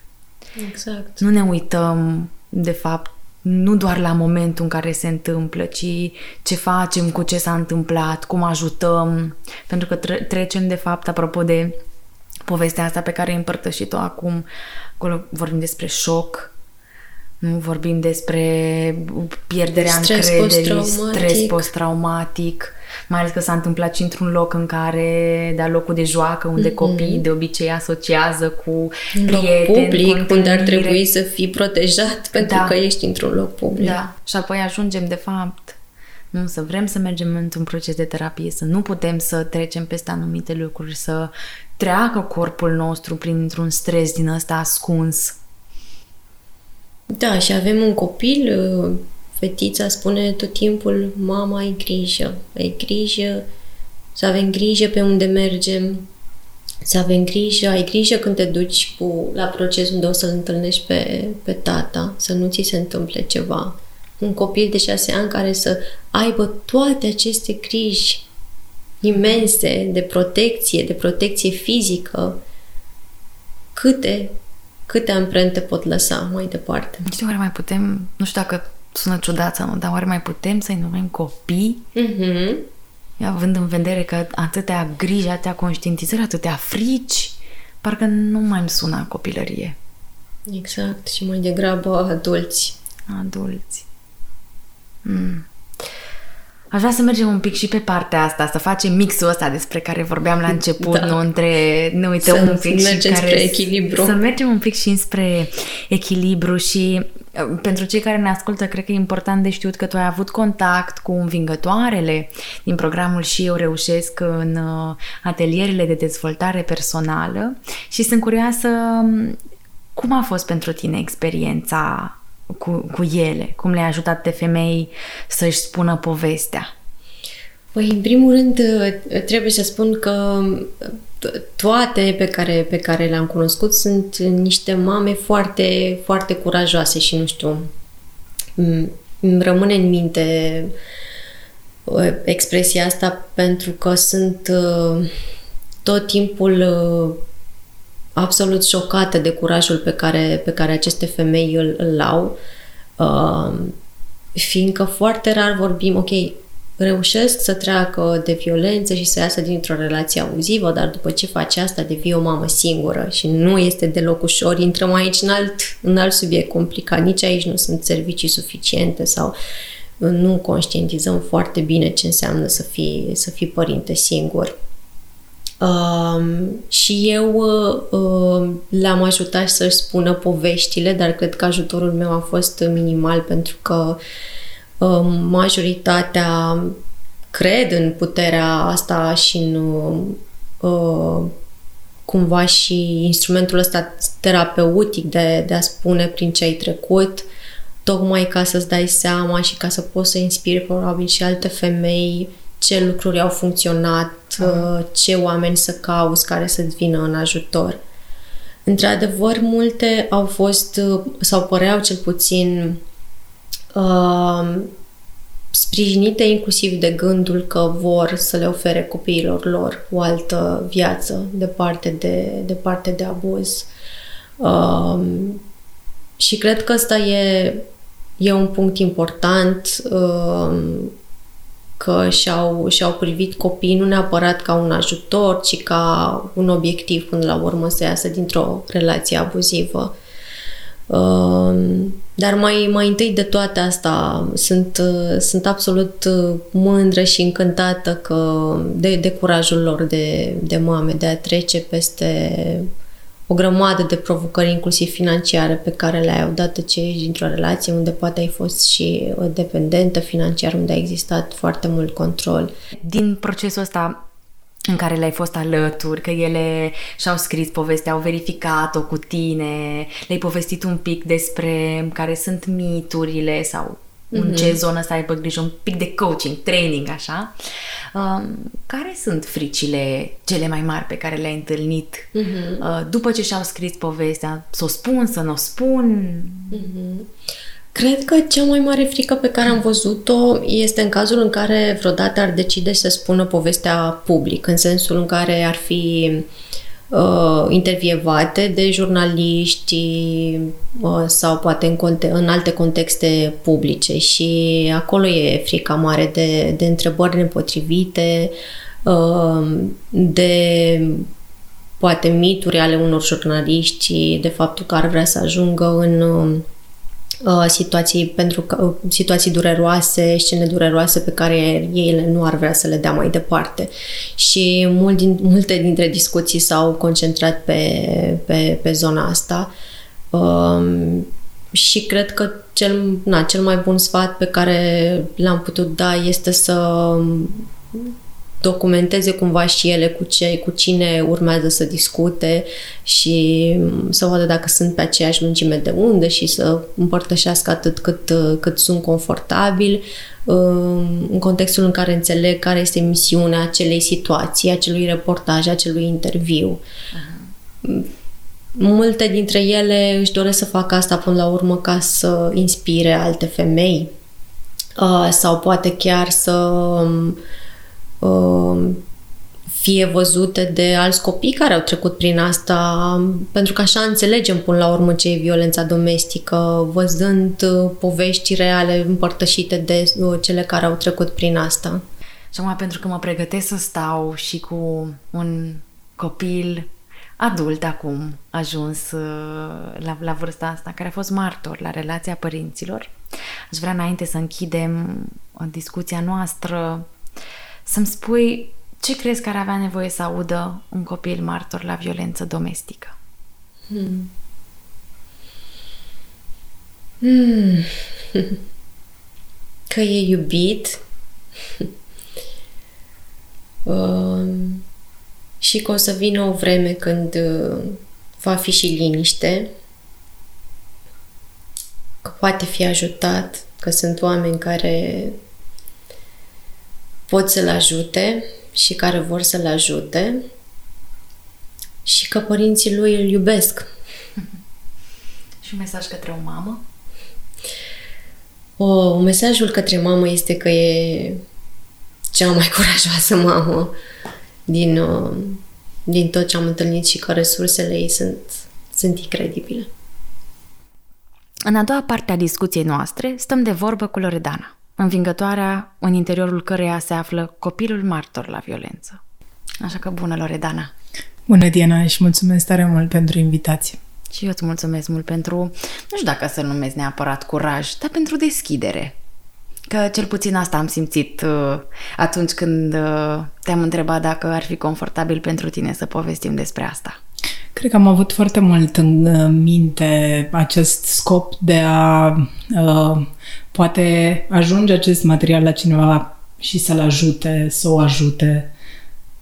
Exact. Nu ne uităm de fapt nu doar la momentul în care se întâmplă, ci ce facem cu ce s-a întâmplat, cum ajutăm, pentru că trecem de fapt, apropo de povestea asta pe care ai împărtășit-o acum. Acolo vorbim despre șoc, nu vorbim despre pierderea stres încrederii, post-traumatic. stres post-traumatic, mai ales că s-a întâmplat și într-un loc în care, da, locul de joacă, unde mm-hmm. copiii de obicei asociază cu prieteni, public, cu unde ar trebui să fii protejat pentru da. că ești într-un loc public. Da, și apoi ajungem, de fapt, nu? Să vrem să mergem într-un proces de terapie, să nu putem să trecem peste anumite lucruri, să treacă corpul nostru printr-un stres din ăsta ascuns. Da, și avem un copil, uh, fetița spune tot timpul, mama, ai grijă, ai grijă, să avem grijă pe unde mergem, să avem grijă, ai grijă când te duci cu, la proces unde o să-l întâlnești pe, pe tata, să nu ți se întâmple ceva. Un copil de șase ani care să aibă toate aceste griji imense de protecție, de protecție fizică, câte, câte amprente pot lăsa mai departe. Nu știu, oare mai putem, nu știu dacă sună ciudat sau nu, dar oare mai putem să-i numim copii? Mm-hmm. Având în vedere că atâtea griji, atâtea conștientizări, atâtea frici, parcă nu mai îmi sună copilărie. Exact, și mai degrabă adulți. Adulți. Mm. Aș vrea să mergem un pic și pe partea asta, să facem mixul ăsta despre care vorbeam la început, da. nu între, ne uităm să un pic și care, spre echilibru. Să mergem un pic și spre echilibru și pentru cei care ne ascultă, cred că e important de știut că tu ai avut contact cu învingătoarele din programul Și eu reușesc în uh, atelierele de dezvoltare personală și sunt curioasă um, cum a fost pentru tine experiența cu, cu ele? Cum le-ai ajutat pe femei să-și spună povestea? Păi, în primul rând, trebuie să spun că toate pe care, pe care le-am cunoscut sunt niște mame foarte, foarte curajoase și nu știu, îmi rămâne în minte uh, expresia asta pentru că sunt uh, tot timpul uh, absolut șocată de curajul pe care, pe care aceste femei îl, îl au, fiindcă foarte rar vorbim, ok, reușesc să treacă de violență și să iasă dintr-o relație abuzivă, dar după ce face asta devii o mamă singură și nu este deloc ușor. Intrăm aici în alt, în alt subiect complicat. Nici aici nu sunt servicii suficiente sau nu conștientizăm foarte bine ce înseamnă să fii, să fii părinte singur. Uh, și eu uh, le-am ajutat să-și spună poveștile, dar cred că ajutorul meu a fost minimal pentru că uh, majoritatea cred în puterea asta și în uh, cumva și instrumentul ăsta terapeutic de, de a spune prin ce ai trecut, tocmai ca să-ți dai seama și ca să poți să inspiri probabil și alte femei ce lucruri au funcționat, uh, ce oameni să cauți care să-ți vină în ajutor. Într-adevăr, multe au fost, uh, sau păreau cel puțin, uh, sprijinite inclusiv de gândul că vor să le ofere copiilor lor o altă viață departe de, departe de abuz. Uh, și cred că ăsta e, e un punct important uh, că și-au, și-au privit copiii nu neapărat ca un ajutor, ci ca un obiectiv până la urmă să iasă dintr-o relație abuzivă. Dar mai, mai întâi de toate asta sunt, sunt absolut mândră și încântată că de, de curajul lor de, de mame de a trece peste o grămadă de provocări, inclusiv financiare, pe care le-ai odată ce ești dintr-o relație unde poate ai fost și dependentă financiar, unde a existat foarte mult control. Din procesul ăsta în care le-ai fost alături, că ele și-au scris povestea, au verificat-o cu tine, le-ai povestit un pic despre care sunt miturile sau mm-hmm. în ce mhm. zonă să aibă grijă, un pic de coaching, training, așa. Um, care sunt fricile cele mai mari pe care le-ai întâlnit mm-hmm. uh, după ce și-au scris povestea? Să o spun, să nu o spun? Mm-hmm. Cred că cea mai mare frică pe care am văzut-o este în cazul în care vreodată ar decide să spună povestea public, în sensul în care ar fi uh, intervievate de jurnaliști uh, sau poate în, conte- în alte contexte publice. Și acolo e frica mare de, de întrebări nepotrivite, uh, de poate mituri ale unor jurnaliști, de faptul că ar vrea să ajungă în uh, Uh, situații, pentru că, uh, situații dureroase, scene dureroase pe care ei nu ar vrea să le dea mai departe. Și mult din, multe dintre discuții s-au concentrat pe, pe, pe zona asta. Um, și cred că cel, na, cel mai bun sfat pe care l-am putut da este să documenteze cumva și ele cu, ce, cu cine urmează să discute și să vadă dacă sunt pe aceeași lungime de undă și să împărtășească atât cât, cât sunt confortabili în contextul în care înțeleg care este misiunea acelei situații, acelui reportaj, acelui interviu. Aha. Multe dintre ele își doresc să facă asta până la urmă ca să inspire alte femei sau poate chiar să Um, fie văzute de alți copii care au trecut prin asta, pentru că așa înțelegem până la urmă ce e violența domestică, văzând uh, povești reale împărtășite de uh, cele care au trecut prin asta. Și acum, pentru că mă pregătesc să stau și cu un copil adult acum, ajuns uh, la, la vârsta asta, care a fost martor la relația părinților, aș vrea înainte să închidem discuția noastră să-mi spui ce crezi că ar avea nevoie să audă un copil martor la violență domestică? Hmm. Hmm. Că e iubit uh, și că o să vină o vreme când uh, va fi și liniște, că poate fi ajutat, că sunt oameni care pot să-l ajute și care vor să-l ajute și că părinții lui îl iubesc. Și un mesaj către o mamă? O, mesajul către mamă este că e cea mai curajoasă mamă din, uh, din tot ce am întâlnit și că resursele ei sunt, sunt incredibile. În a doua parte a discuției noastre stăm de vorbă cu Loredana, învingătoarea în interiorul căreia se află copilul martor la violență. Așa că bună, Loredana! Bună, Diana, și mulțumesc tare mult pentru invitație. Și eu îți mulțumesc mult pentru, nu știu dacă să numesc neapărat curaj, dar pentru deschidere. Că cel puțin asta am simțit uh, atunci când uh, te-am întrebat dacă ar fi confortabil pentru tine să povestim despre asta. Cred că am avut foarte mult în uh, minte acest scop de a uh, poate ajunge acest material la cineva și să-l ajute, să o ajute.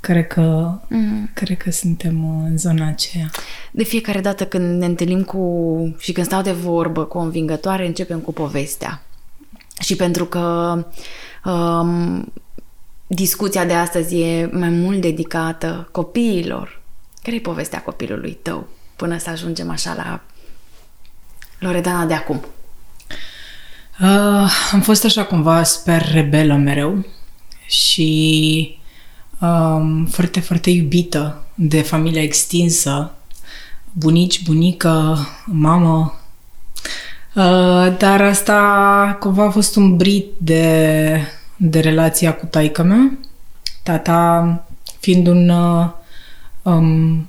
Cred că, mm. cred că suntem în zona aceea. De fiecare dată când ne întâlnim cu și când stau de vorbă cu o învingătoare, începem cu povestea. Și pentru că um, discuția de astăzi e mai mult dedicată copiilor, care e povestea copilului tău până să ajungem așa la Loredana de acum? Uh, am fost așa cumva, sper, rebelă mereu și um, foarte, foarte iubită de familia extinsă, bunici, bunică, mamă, uh, dar asta cumva a fost un brit de, de relația cu taică mea. Tata fiind un uh, um,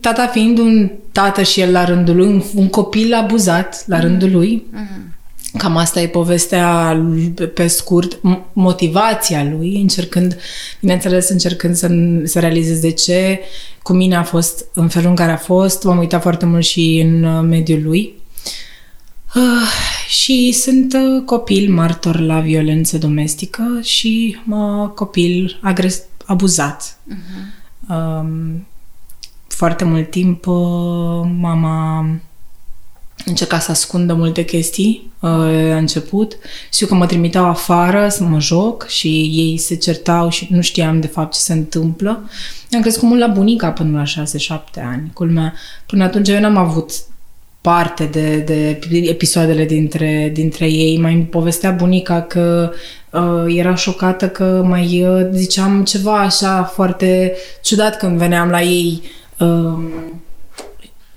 tata fiind un tată și el la rândul lui, un, un copil abuzat la rândul lui. Mm-hmm. Cam asta e povestea pe scurt, motivația lui, încercând, bineînțeles, încercând să, să realizez de ce cu mine a fost în felul în care a fost. M-am uitat foarte mult și în uh, mediul lui. Uh, și sunt uh, copil martor la violență domestică și uh, copil agres- abuzat. Uh-huh. Uh, foarte mult timp uh, mama încerca să ascundă multe chestii uh, la început. Știu că mă trimiteau afară să mă joc și ei se certau și nu știam de fapt ce se întâmplă. Am crescut mult la bunica până la 6-7 ani. Culmea, până atunci eu n-am avut parte de, de episoadele dintre, dintre ei. Mai îmi povestea bunica că uh, era șocată că mai uh, ziceam ceva așa foarte ciudat când veneam la ei. Uh,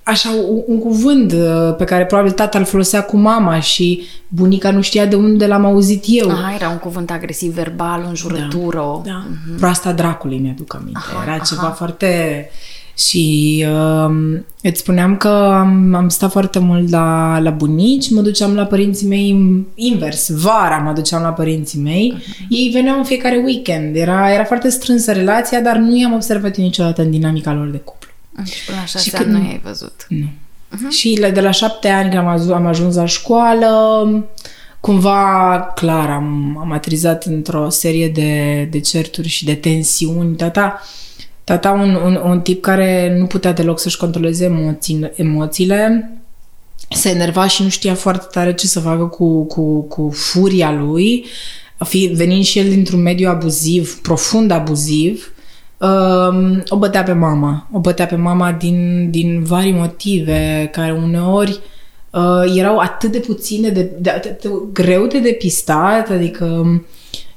așa un, un cuvânt uh, pe care probabil tata îl folosea cu mama și bunica nu știa de unde l-am auzit eu. Aha, era un cuvânt agresiv, verbal, în jurătură. Da, da. Uh-huh. Proasta dracului, mi-aduc aminte. Aha, era aha. ceva foarte... Și uh, îți spuneam că am, am stat foarte mult la, la bunici, mă duceam la părinții mei invers, vara mă duceam la părinții mei, uh-huh. ei veneau în fiecare weekend, era, era foarte strânsă relația, dar nu i-am observat niciodată în dinamica lor de cuplu. Și până la șase ani nu ai văzut. Nu. Uh-huh. Și de la șapte ani când am, ajuns, am ajuns la școală, cumva, clar, am, am atrizat într-o serie de, de certuri și de tensiuni. Tata, tata un, un, un tip care nu putea deloc să-și controleze emoții, emoțiile, se enerva și nu știa foarte tare ce să facă cu, cu, cu furia lui, fi, venind și el dintr-un mediu abuziv, profund abuziv, Uh, o bătea pe mama. O bătea pe mama din, din vari motive care uneori uh, erau atât de puține, de, de, de, de greu de depistat, adică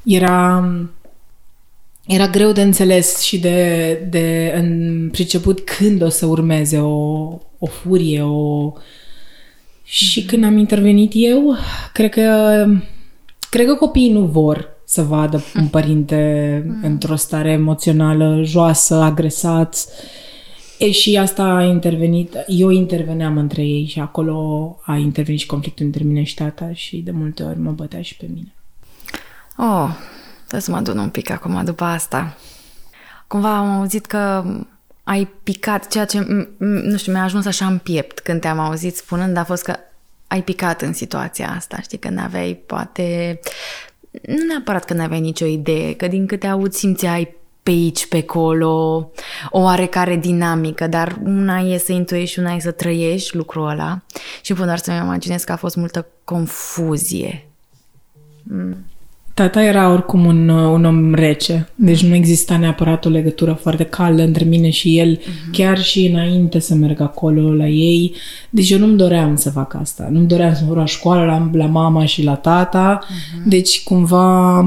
era era greu de înțeles și de, de în priceput când o să urmeze o, o furie, o... Și când am intervenit eu, cred că cred că copiii nu vor să vadă un părinte mm. într-o stare emoțională joasă, agresat. E și asta a intervenit, eu interveneam între ei și acolo a intervenit și conflictul între mine și tata și de multe ori mă bătea și pe mine. Oh, trebuie să mă adun un pic acum după asta. Cumva am auzit că ai picat ceea ce, nu știu, mi-a ajuns așa în piept când te-am auzit spunând, a fost că ai picat în situația asta, știi, că n-aveai poate, nu neapărat că n-aveai nicio idee, că din câte aud simțeai pe aici, pe acolo, o oarecare dinamică, dar una e să intuiești și una e să trăiești lucrul ăla și până doar să-mi imaginez că a fost multă confuzie. Mm. Tata era oricum un, uh, un om rece, deci nu exista neapărat o legătură foarte caldă între mine și el, uh-huh. chiar și înainte să merg acolo la ei. Deci eu nu-mi doream să fac asta. Nu-mi doream să mă la școală la, la mama și la tata. Uh-huh. Deci cumva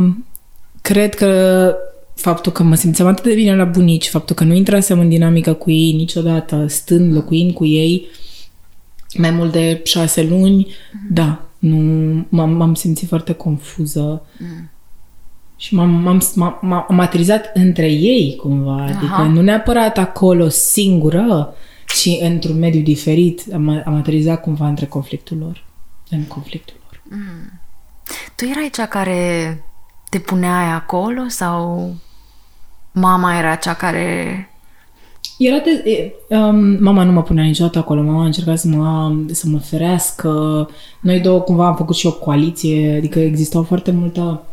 cred că faptul că mă simțeam atât de bine la bunici, faptul că nu intrasem în dinamică cu ei niciodată, stând, locuind cu ei mai mult de șase luni, uh-huh. da, nu, m-am, m-am simțit foarte confuză mm. și m-am, m-am, m-am, m-am aterizat între ei cumva, Aha. adică nu neapărat acolo singură, ci într-un mediu diferit, am, am aterizat cumva între conflictul lor, în conflictul lor. Mm. Tu erai cea care te puneai acolo sau mama era cea care era de, um, mama nu mă punea niciodată acolo, mama a încercat să mă, să mă ferească. Noi două cumva am făcut și o coaliție, adică existau foarte multă,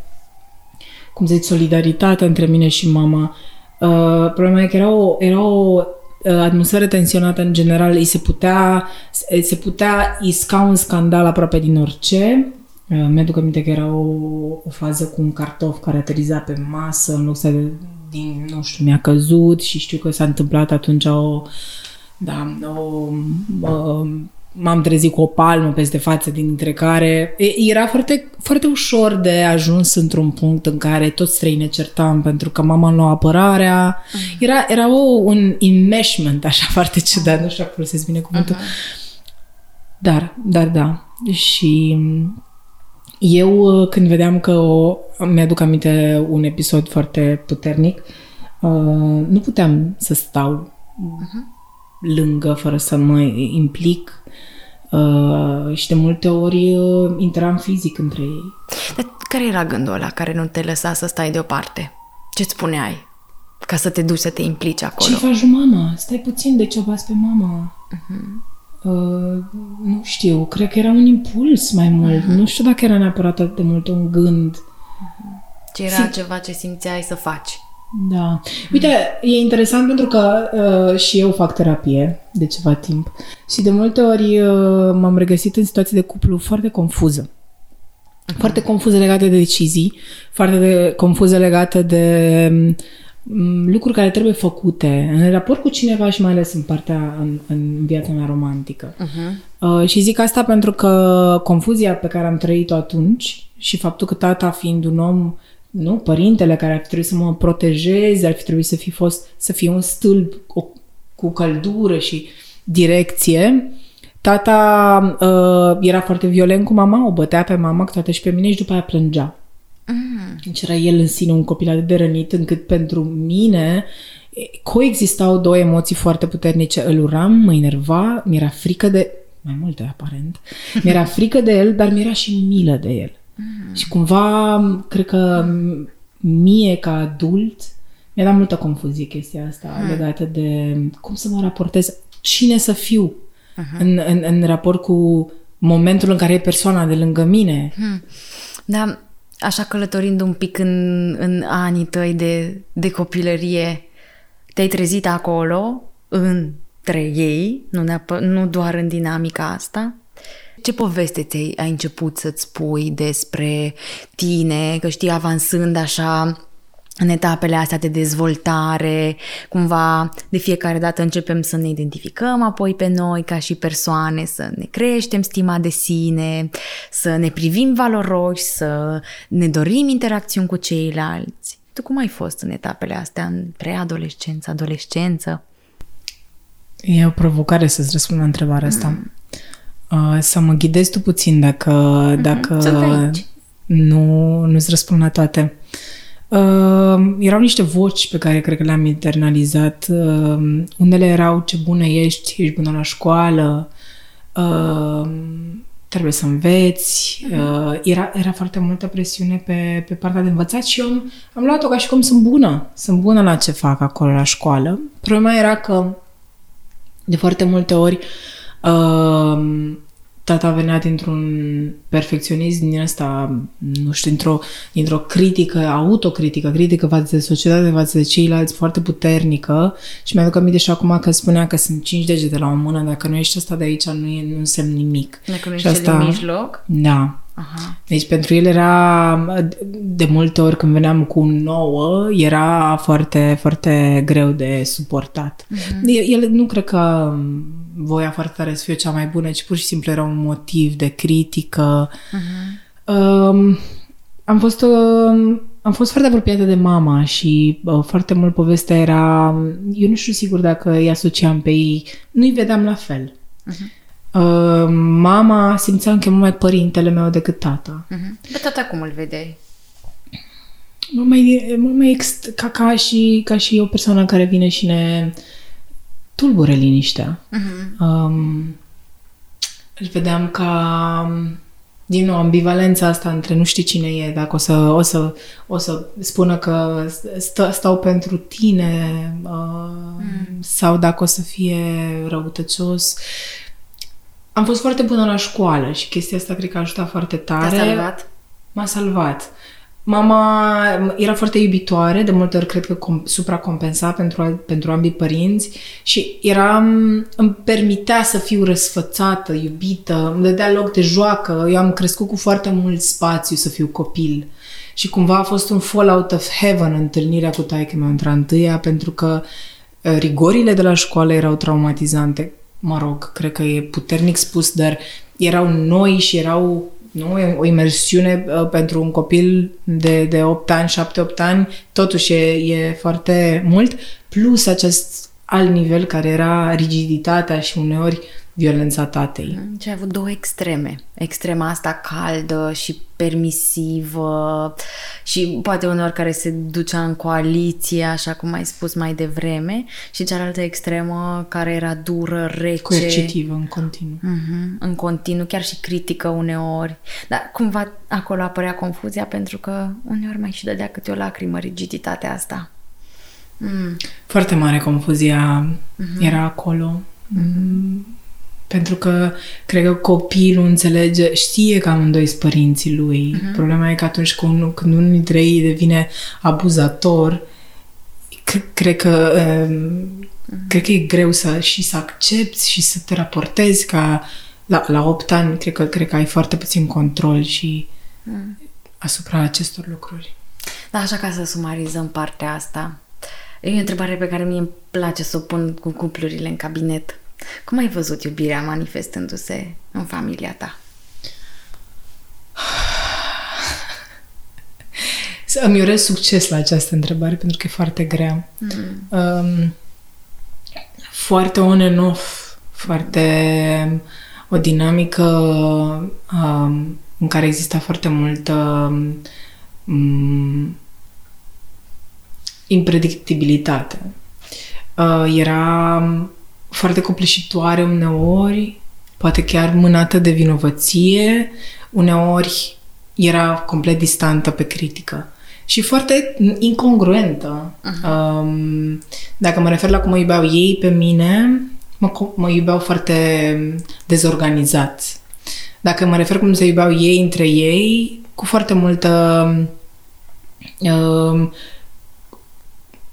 cum zic, solidaritate între mine și mama. Uh, problema e că era o, era o uh, atmosferă tensionată în general, îi se putea, se putea isca un scandal aproape din orice. Uh, mi-aduc aminte că era o, o fază cu un cartof care ateriza pe masă în loc să din, nu știu, mi-a căzut și știu că s-a întâmplat atunci o, da, o, o m-am trezit cu o palmă peste față, dintre care era foarte, foarte ușor de ajuns într-un punct în care toți trei ne certam pentru că mama nu apărarea. Uh-huh. Era, era o, un enmeshment așa foarte ciudat, nu știu dacă folosesc bine cuvântul. Uh-huh. Dar, dar da. Și eu, când vedeam că o, mi-aduc aminte un episod foarte puternic, uh, nu puteam să stau uh-huh. lângă fără să mă implic uh, și de multe ori uh, intram fizic între ei. Dar care era gândul ăla care nu te lăsa să stai deoparte? Ce-ți spuneai? Ca să te duci să te implici acolo. Ce faci mama? Stai puțin de ce pe mama. Uh-huh. Uh, nu știu, cred că era un impuls mai mult. Uh-huh. Nu știu dacă era neapărat atât de mult un gând. Uh-huh. Ce era Sim- ceva ce simțeai să faci. Da. Uite, e interesant pentru că uh, și eu fac terapie de ceva timp și de multe ori uh, m-am regăsit în situații de cuplu foarte confuză. Uh-huh. Foarte confuză legate de decizii, foarte de, confuză legate de Mm, lucruri care trebuie făcute în raport cu cineva și mai ales în partea, în, în viața mea romantică. Uh-huh. Uh, și zic asta pentru că confuzia pe care am trăit-o atunci și faptul că tata fiind un om, nu, părintele care ar fi trebuit să mă protejeze, ar fi trebuit să fi fost, să fie un stâlp cu, cu căldură și direcție, tata uh, era foarte violent cu mama, o bătea pe mama, toate și pe mine și după aia plângea. Mm. Deci era el în sine un copil atât de rănit încât pentru mine coexistau două emoții foarte puternice. Îl uram, mă enerva, mi-era frică de... Mai multe, aparent. Mi-era frică de el, dar mi-era și milă de el. Mm. Și cumva, cred că mie, ca adult, mi-a dat multă confuzie chestia asta mm. legată de cum să mă raportez, cine să fiu uh-huh. în, în, în raport cu momentul în care e persoana de lângă mine. Mm. Da, așa călătorind un pic în, în anii tăi de, de copilărie, te-ai trezit acolo, între ei, nu, neapă, nu doar în dinamica asta? Ce poveste ți ai început să-ți spui despre tine, că știi, avansând așa în etapele astea de dezvoltare, cumva de fiecare dată începem să ne identificăm apoi pe noi ca și persoane, să ne creștem stima de sine, să ne privim valoroși, să ne dorim interacțiuni cu ceilalți. Tu cum ai fost în etapele astea, în preadolescență, adolescență? E o provocare să-ți răspund la întrebarea asta. Mm. Uh, să mă ghidezi tu puțin dacă, mm-hmm. dacă nu, nu-ți răspund la toate. Uh, Uh, erau niște voci pe care cred că le-am internalizat. Uh, unele erau ce bună ești, ești bună la școală, uh, trebuie să înveți. Uh, era, era foarte multă presiune pe, pe partea de învățat și eu am, am luat-o ca și cum sunt bună. Sunt bună la ce fac acolo la școală. Problema era că de foarte multe ori uh, tata venea dintr-un perfecționism din ăsta, nu știu, dintr-o, dintr-o critică, autocritică, critică față de societate, față de ceilalți, foarte puternică și mi-aduc aminte și acum că spunea că sunt cinci degete la o mână, dacă nu ești asta de aici, nu, e, nu însemn nimic. Dacă nu și ești asta, de mijloc? Da. Aha. Deci pentru el era, de multe ori când veneam cu un nouă, era foarte, foarte greu de suportat. Uh-huh. El nu cred că voia foarte tare să fie cea mai bună, ci pur și simplu era un motiv de critică. Uh-huh. Um, am fost uh, am fost foarte apropiată de mama și uh, foarte mult povestea era, eu nu știu sigur dacă îi asociam pe ei, nu-i vedeam la fel. Uh-huh. Uh, mama simțeam că e mult mai părintele meu decât tata. Uh-huh. Pe tata cum îl vedeai? Mult mai, mult mai ex, ca, ca, și, ca și o persoană care vine și ne tulbure liniștea. Uh-huh. Um, îl vedeam ca din nou, ambivalența asta între nu știi cine e, dacă o să, o să, o să spună că stă, stau pentru tine uh, mm. sau dacă o să fie răutăcios. Am fost foarte bună la școală și chestia asta cred că a ajutat foarte tare. Te-a salvat? M-a salvat. Mama era foarte iubitoare, de multe ori cred că com- supracompensa pentru, pentru ambii părinți și era, îmi permitea să fiu răsfățată, iubită, îmi dădea loc de joacă. Eu am crescut cu foarte mult spațiu să fiu copil. Și cumva a fost un fall out of heaven întâlnirea cu taică meu între întâia, pentru că uh, rigorile de la școală erau traumatizante mă rog, cred că e puternic spus, dar erau noi și erau nu? o imersiune uh, pentru un copil de, de 8 ani, 7-8 ani, totuși e, e foarte mult, plus acest alt nivel care era rigiditatea și uneori violența tatei. Și ai avut două extreme. Extrema asta caldă și permisivă și poate unor care se ducea în coaliție, așa cum ai spus mai devreme, și cealaltă extremă care era dură, rece. Coercitivă, în continuu. Uh-huh, în continuu, chiar și critică uneori. Dar cumva acolo apărea confuzia pentru că uneori mai și dădea câte o lacrimă rigiditatea asta. Mm. Foarte mare confuzia uh-huh. era acolo. Mm pentru că cred că copilul înțelege, știe că amândoi sunt părinții lui. Uh-huh. Problema e că atunci când, când unul dintre ei devine abuzator, cred că uh-huh. cred că e greu să și să accepti și să te raportezi ca la, la 8 ani, cred că, cred că ai foarte puțin control și uh-huh. asupra acestor lucruri. Da, așa ca să sumarizăm partea asta. E o întrebare pe care mie îmi place să o pun cu cuplurile în cabinet. Cum ai văzut iubirea manifestându-se în familia ta? Să îmi urez succes la această întrebare pentru că e foarte grea. Mm. Um, foarte on and off, foarte o dinamică um, în care exista foarte multă um, impredictibilitate. Uh, era foarte copleșitoare uneori, poate chiar mânată de vinovăție, uneori era complet distantă pe critică și foarte incongruentă. Uh-huh. Um, dacă mă refer la cum mă iubeau ei pe mine, mă, mă iubeau foarte dezorganizat. Dacă mă refer cum se iubeau ei între ei, cu foarte multă um,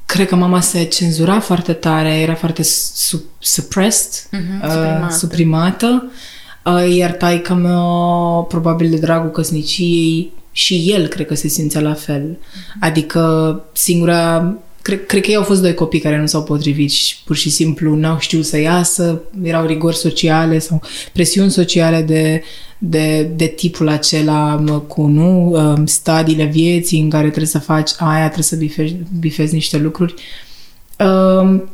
cred că mama se cenzura foarte tare, era foarte su- suppressed, uh-huh, suprimată. Uh, suprimată. Uh, iar taica mea, probabil de dragul căsniciei, și el cred că se simțea la fel. Uh-huh. Adică singura cred, cred că ei au fost doi copii care nu s-au potrivit și pur și simplu n-au știut să iasă, erau rigori sociale sau presiuni sociale de, de, de tipul acela cu nu um, stadiile vieții în care trebuie să faci aia, trebuie să bifezi, bifezi niște lucruri. Um,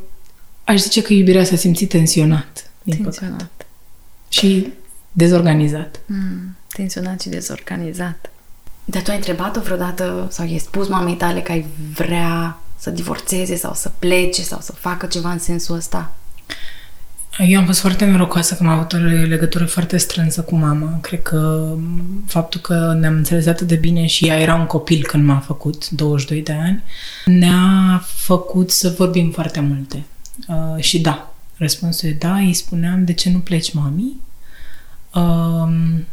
aș zice că iubirea s-a simțit tensionat, din tensionat. păcate. Și dezorganizat. Mm, tensionat și dezorganizat. Dar tu ai întrebat-o vreodată sau i-ai spus mamei tale că ai vrea să divorțeze sau să plece sau să facă ceva în sensul ăsta? Eu am fost foarte norocoasă că am avut o legătură foarte strânsă cu mama. Cred că faptul că ne-am înțeles atât de bine și ea era un copil când m-a făcut, 22 de ani, ne-a făcut să vorbim foarte multe. Uh, și da, răspunsul e da, îi spuneam de ce nu pleci, mami? Um,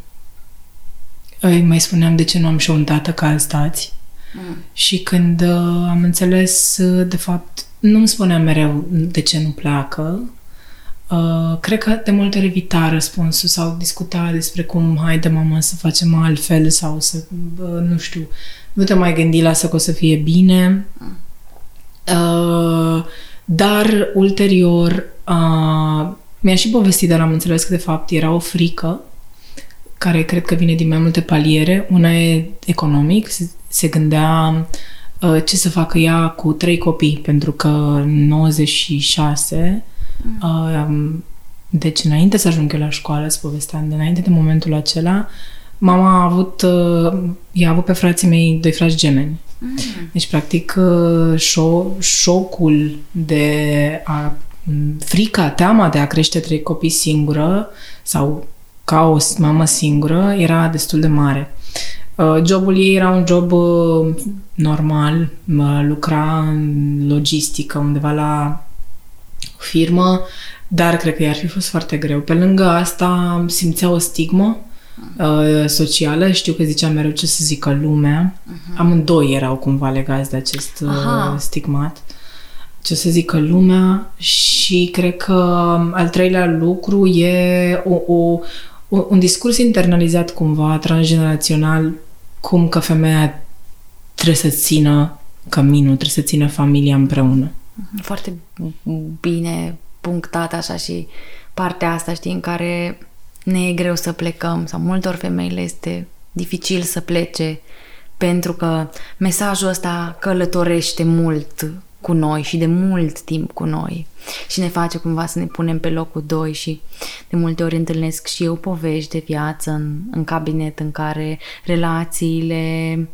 îi mai spuneam de ce nu am și un tată ca alți tați. Mm. Și când uh, am înțeles, uh, de fapt, nu îmi spunea mereu de ce nu pleacă. Uh, cred că de multe ori evita răspunsul sau discuta despre cum, haide mamă să facem altfel sau să, uh, nu știu, nu te mai gândi, lasă că o să fie bine. Mm. Uh, dar ulterior uh, mi-a și povestit, dar am înțeles că de fapt era o frică care cred că vine din mai multe paliere. Una e economic, se gândea uh, ce să facă ea cu trei copii, pentru că în 96, mm. uh, deci înainte să ajung eu la școală, să povesteam, de înainte de momentul acela, mama a avut, uh, i-a avut pe frații mei doi frați gemeni. Mm. Deci, practic, uh, șo- șocul de a frica, teama de a crește trei copii singură sau ca o mamă singură era destul de mare. Uh, jobul ei era un job uh, normal, lucra în logistică undeva la firmă, dar cred că i-ar fi fost foarte greu. Pe lângă asta simțea o stigmă uh, socială, știu că zicea mereu ce să zică lumea. Uh-huh. Amândoi erau cumva legați de acest uh, stigmat. Ce să zică lumea și cred că al treilea lucru e o, o, un discurs internalizat cumva, transgenerațional, cum că femeia trebuie să țină căminul, trebuie să țină familia împreună. Mhm, foarte bine punctat așa și partea asta, știi, în care ne e greu să plecăm sau multor femeile este dificil să plece pentru că mesajul ăsta călătorește mult cu noi și de mult timp cu noi și ne face cumva să ne punem pe locul doi și de multe ori întâlnesc și eu povești de viață în, în cabinet în care relațiile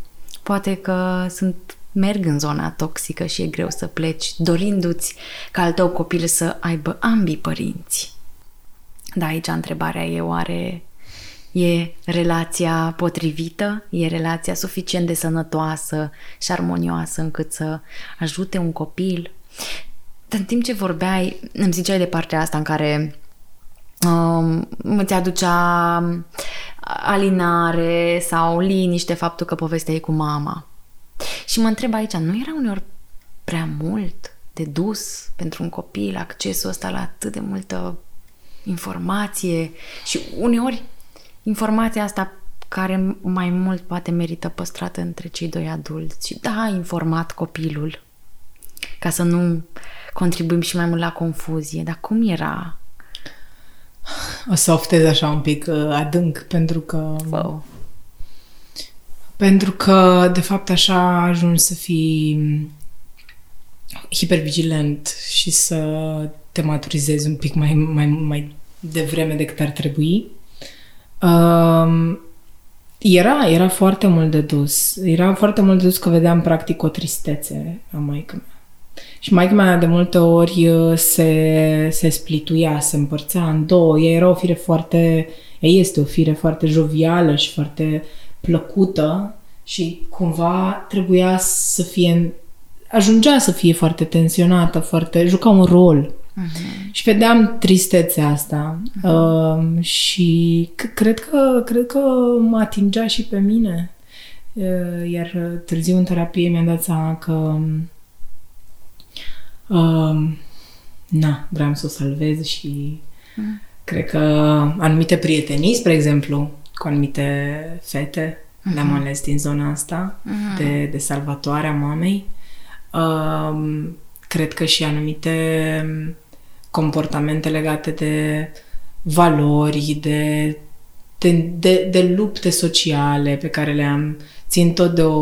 poate că sunt merg în zona toxică și e greu să pleci dorindu-ți ca al tău copil să aibă ambii părinți. Da, aici întrebarea e oare E relația potrivită? E relația suficient de sănătoasă și armonioasă încât să ajute un copil? Dar în timp ce vorbeai, îmi ziceai de partea asta în care um, îți aducea alinare sau liniște faptul că povestea e cu mama. Și mă întreb aici, nu era uneori prea mult de dus pentru un copil accesul ăsta la atât de multă informație și uneori informația asta care mai mult poate merită păstrată între cei doi adulți. Și da, informat copilul ca să nu contribuim și mai mult la confuzie. Dar cum era? O să oftez așa un pic uh, adânc pentru că wow. pentru că de fapt așa ajungi să fii hipervigilent și să te maturizezi un pic mai, mai, mai devreme decât ar trebui Um, era, era foarte mult de dus. Era foarte mult de dus că vedeam practic o tristețe a maică mea. Și maica mea de multe ori uh, se, se splituia, se împărțea în două. Ea era o fire foarte, ea este o fire foarte jovială și foarte plăcută și cumva trebuia să fie, ajungea să fie foarte tensionată, foarte, juca un rol Uh-huh. Și vedeam tristețea asta uh-huh. uh, și c- cred că, cred că mă atingea și pe mine. Uh, iar târziu în terapie mi-am dat seama că uh, na, vreau să o salvez și uh-huh. cred că anumite prietenii, spre exemplu, cu anumite fete, uh-huh. le-am ales din zona asta uh-huh. de, de salvatoare a mamei. Uh, cred că și anumite comportamente legate de valori, de, de, de, de lupte sociale pe care le am. Țin tot de o,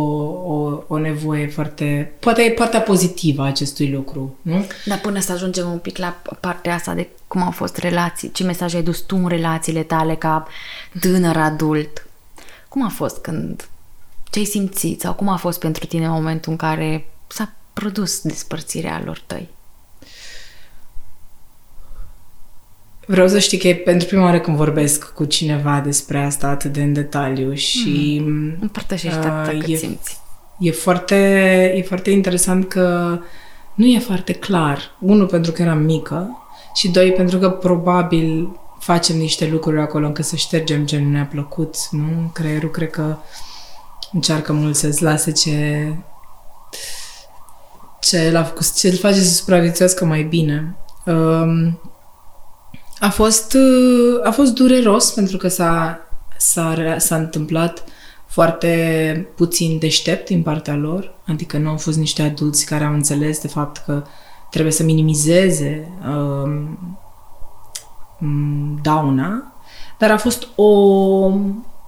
o, o nevoie foarte... Poate e partea pozitivă a acestui lucru, nu? Dar până să ajungem un pic la partea asta de cum au fost relații, ce mesaj ai dus tu în relațiile tale ca tânăr adult, cum a fost când... Ce ai simțit sau cum a fost pentru tine momentul în care s-a produs despărțirea lor tăi? Vreau să știi că e pentru prima oară când vorbesc cu cineva despre asta atât de în detaliu și... Mm. Împărtășești uh, atât cât e, simți. E foarte, e foarte interesant că nu e foarte clar. Unu, pentru că eram mică și doi, pentru că probabil facem niște lucruri acolo încât să ștergem ce nu ne-a plăcut, nu? Creierul cred că încearcă mult să-ți lase ce ce, l-a făcut, ce îl face să supraviețuiască mai bine. Um, a fost, a fost dureros pentru că s-a, s-a, s-a întâmplat foarte puțin deștept din partea lor, adică nu au fost niște adulți care au înțeles de fapt că trebuie să minimizeze um, dauna, dar a fost o,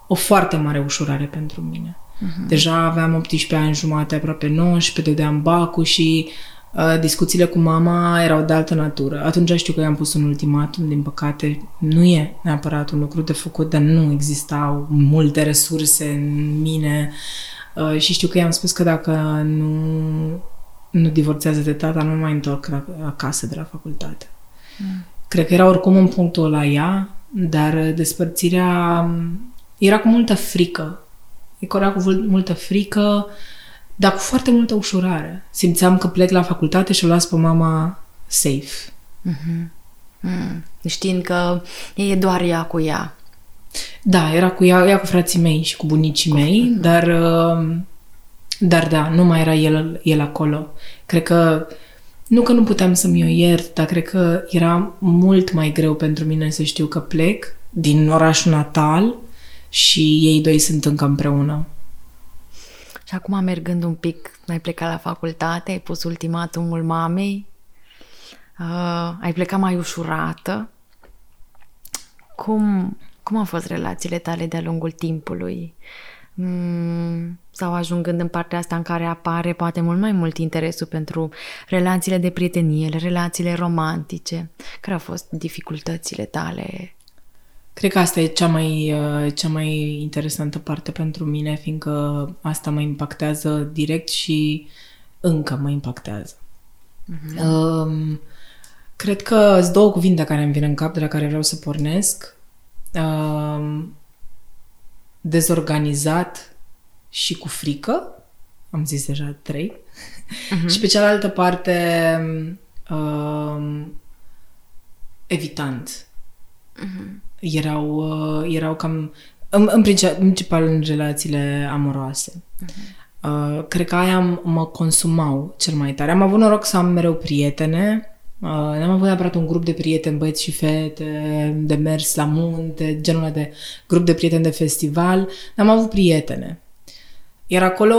o foarte mare ușurare pentru mine. Uh-huh. Deja aveam 18 ani jumate, aproape 19, dădeam bacul și uh, discuțiile cu mama erau de altă natură. Atunci știu că i-am pus un ultimatum, din păcate nu e neapărat un lucru de făcut, dar nu existau multe resurse în mine uh, și știu că i-am spus că dacă nu, nu divorțează de tata, nu mai întorc la, acasă de la facultate. Mm. Cred că era oricum în punctul la ea, dar despărțirea um, era cu multă frică Era cu multă frică, dar cu foarte multă ușurare. Simțeam că plec la facultate și o las pe mama safe. Mm-hmm. Mm. Știind că e doar ea cu ea. Da, era cu ea, ea cu frații mei și cu bunicii cu... mei, dar, uh, dar da, nu mai era el, el acolo. Cred că nu că nu puteam să-mi o iert, dar cred că era mult mai greu pentru mine să știu că plec din orașul natal și ei doi sunt încă împreună. Și acum mergând un pic, ai plecat la facultate, ai pus ultimatumul mamei, uh, ai plecat mai ușurată. Cum, cum au fost relațiile tale de-a lungul timpului? Mm, sau ajungând în partea asta în care apare poate mult mai mult interesul pentru relațiile de prietenie, relațiile romantice. Care au fost dificultățile tale? Cred că asta e cea mai, uh, cea mai interesantă parte pentru mine, fiindcă asta mă impactează direct și încă mă impactează. Uh-huh. Um, cred că sunt două cuvinte care îmi vin în cap, de la care vreau să pornesc. Um, dezorganizat și cu frică. Am zis deja trei. Uh-huh. și pe cealaltă parte um, evitant. Uh-huh. Erau, uh, erau cam în, în principal în relațiile amoroase. Uh-huh. Uh, cred că aia mă consumau cel mai tare. Am avut noroc să am mereu prietene Uh, n-am avut neapărat un grup de prieteni, băieți și fete, de mers la munte, genul de grup de prieteni de festival. N-am avut prietene. Iar acolo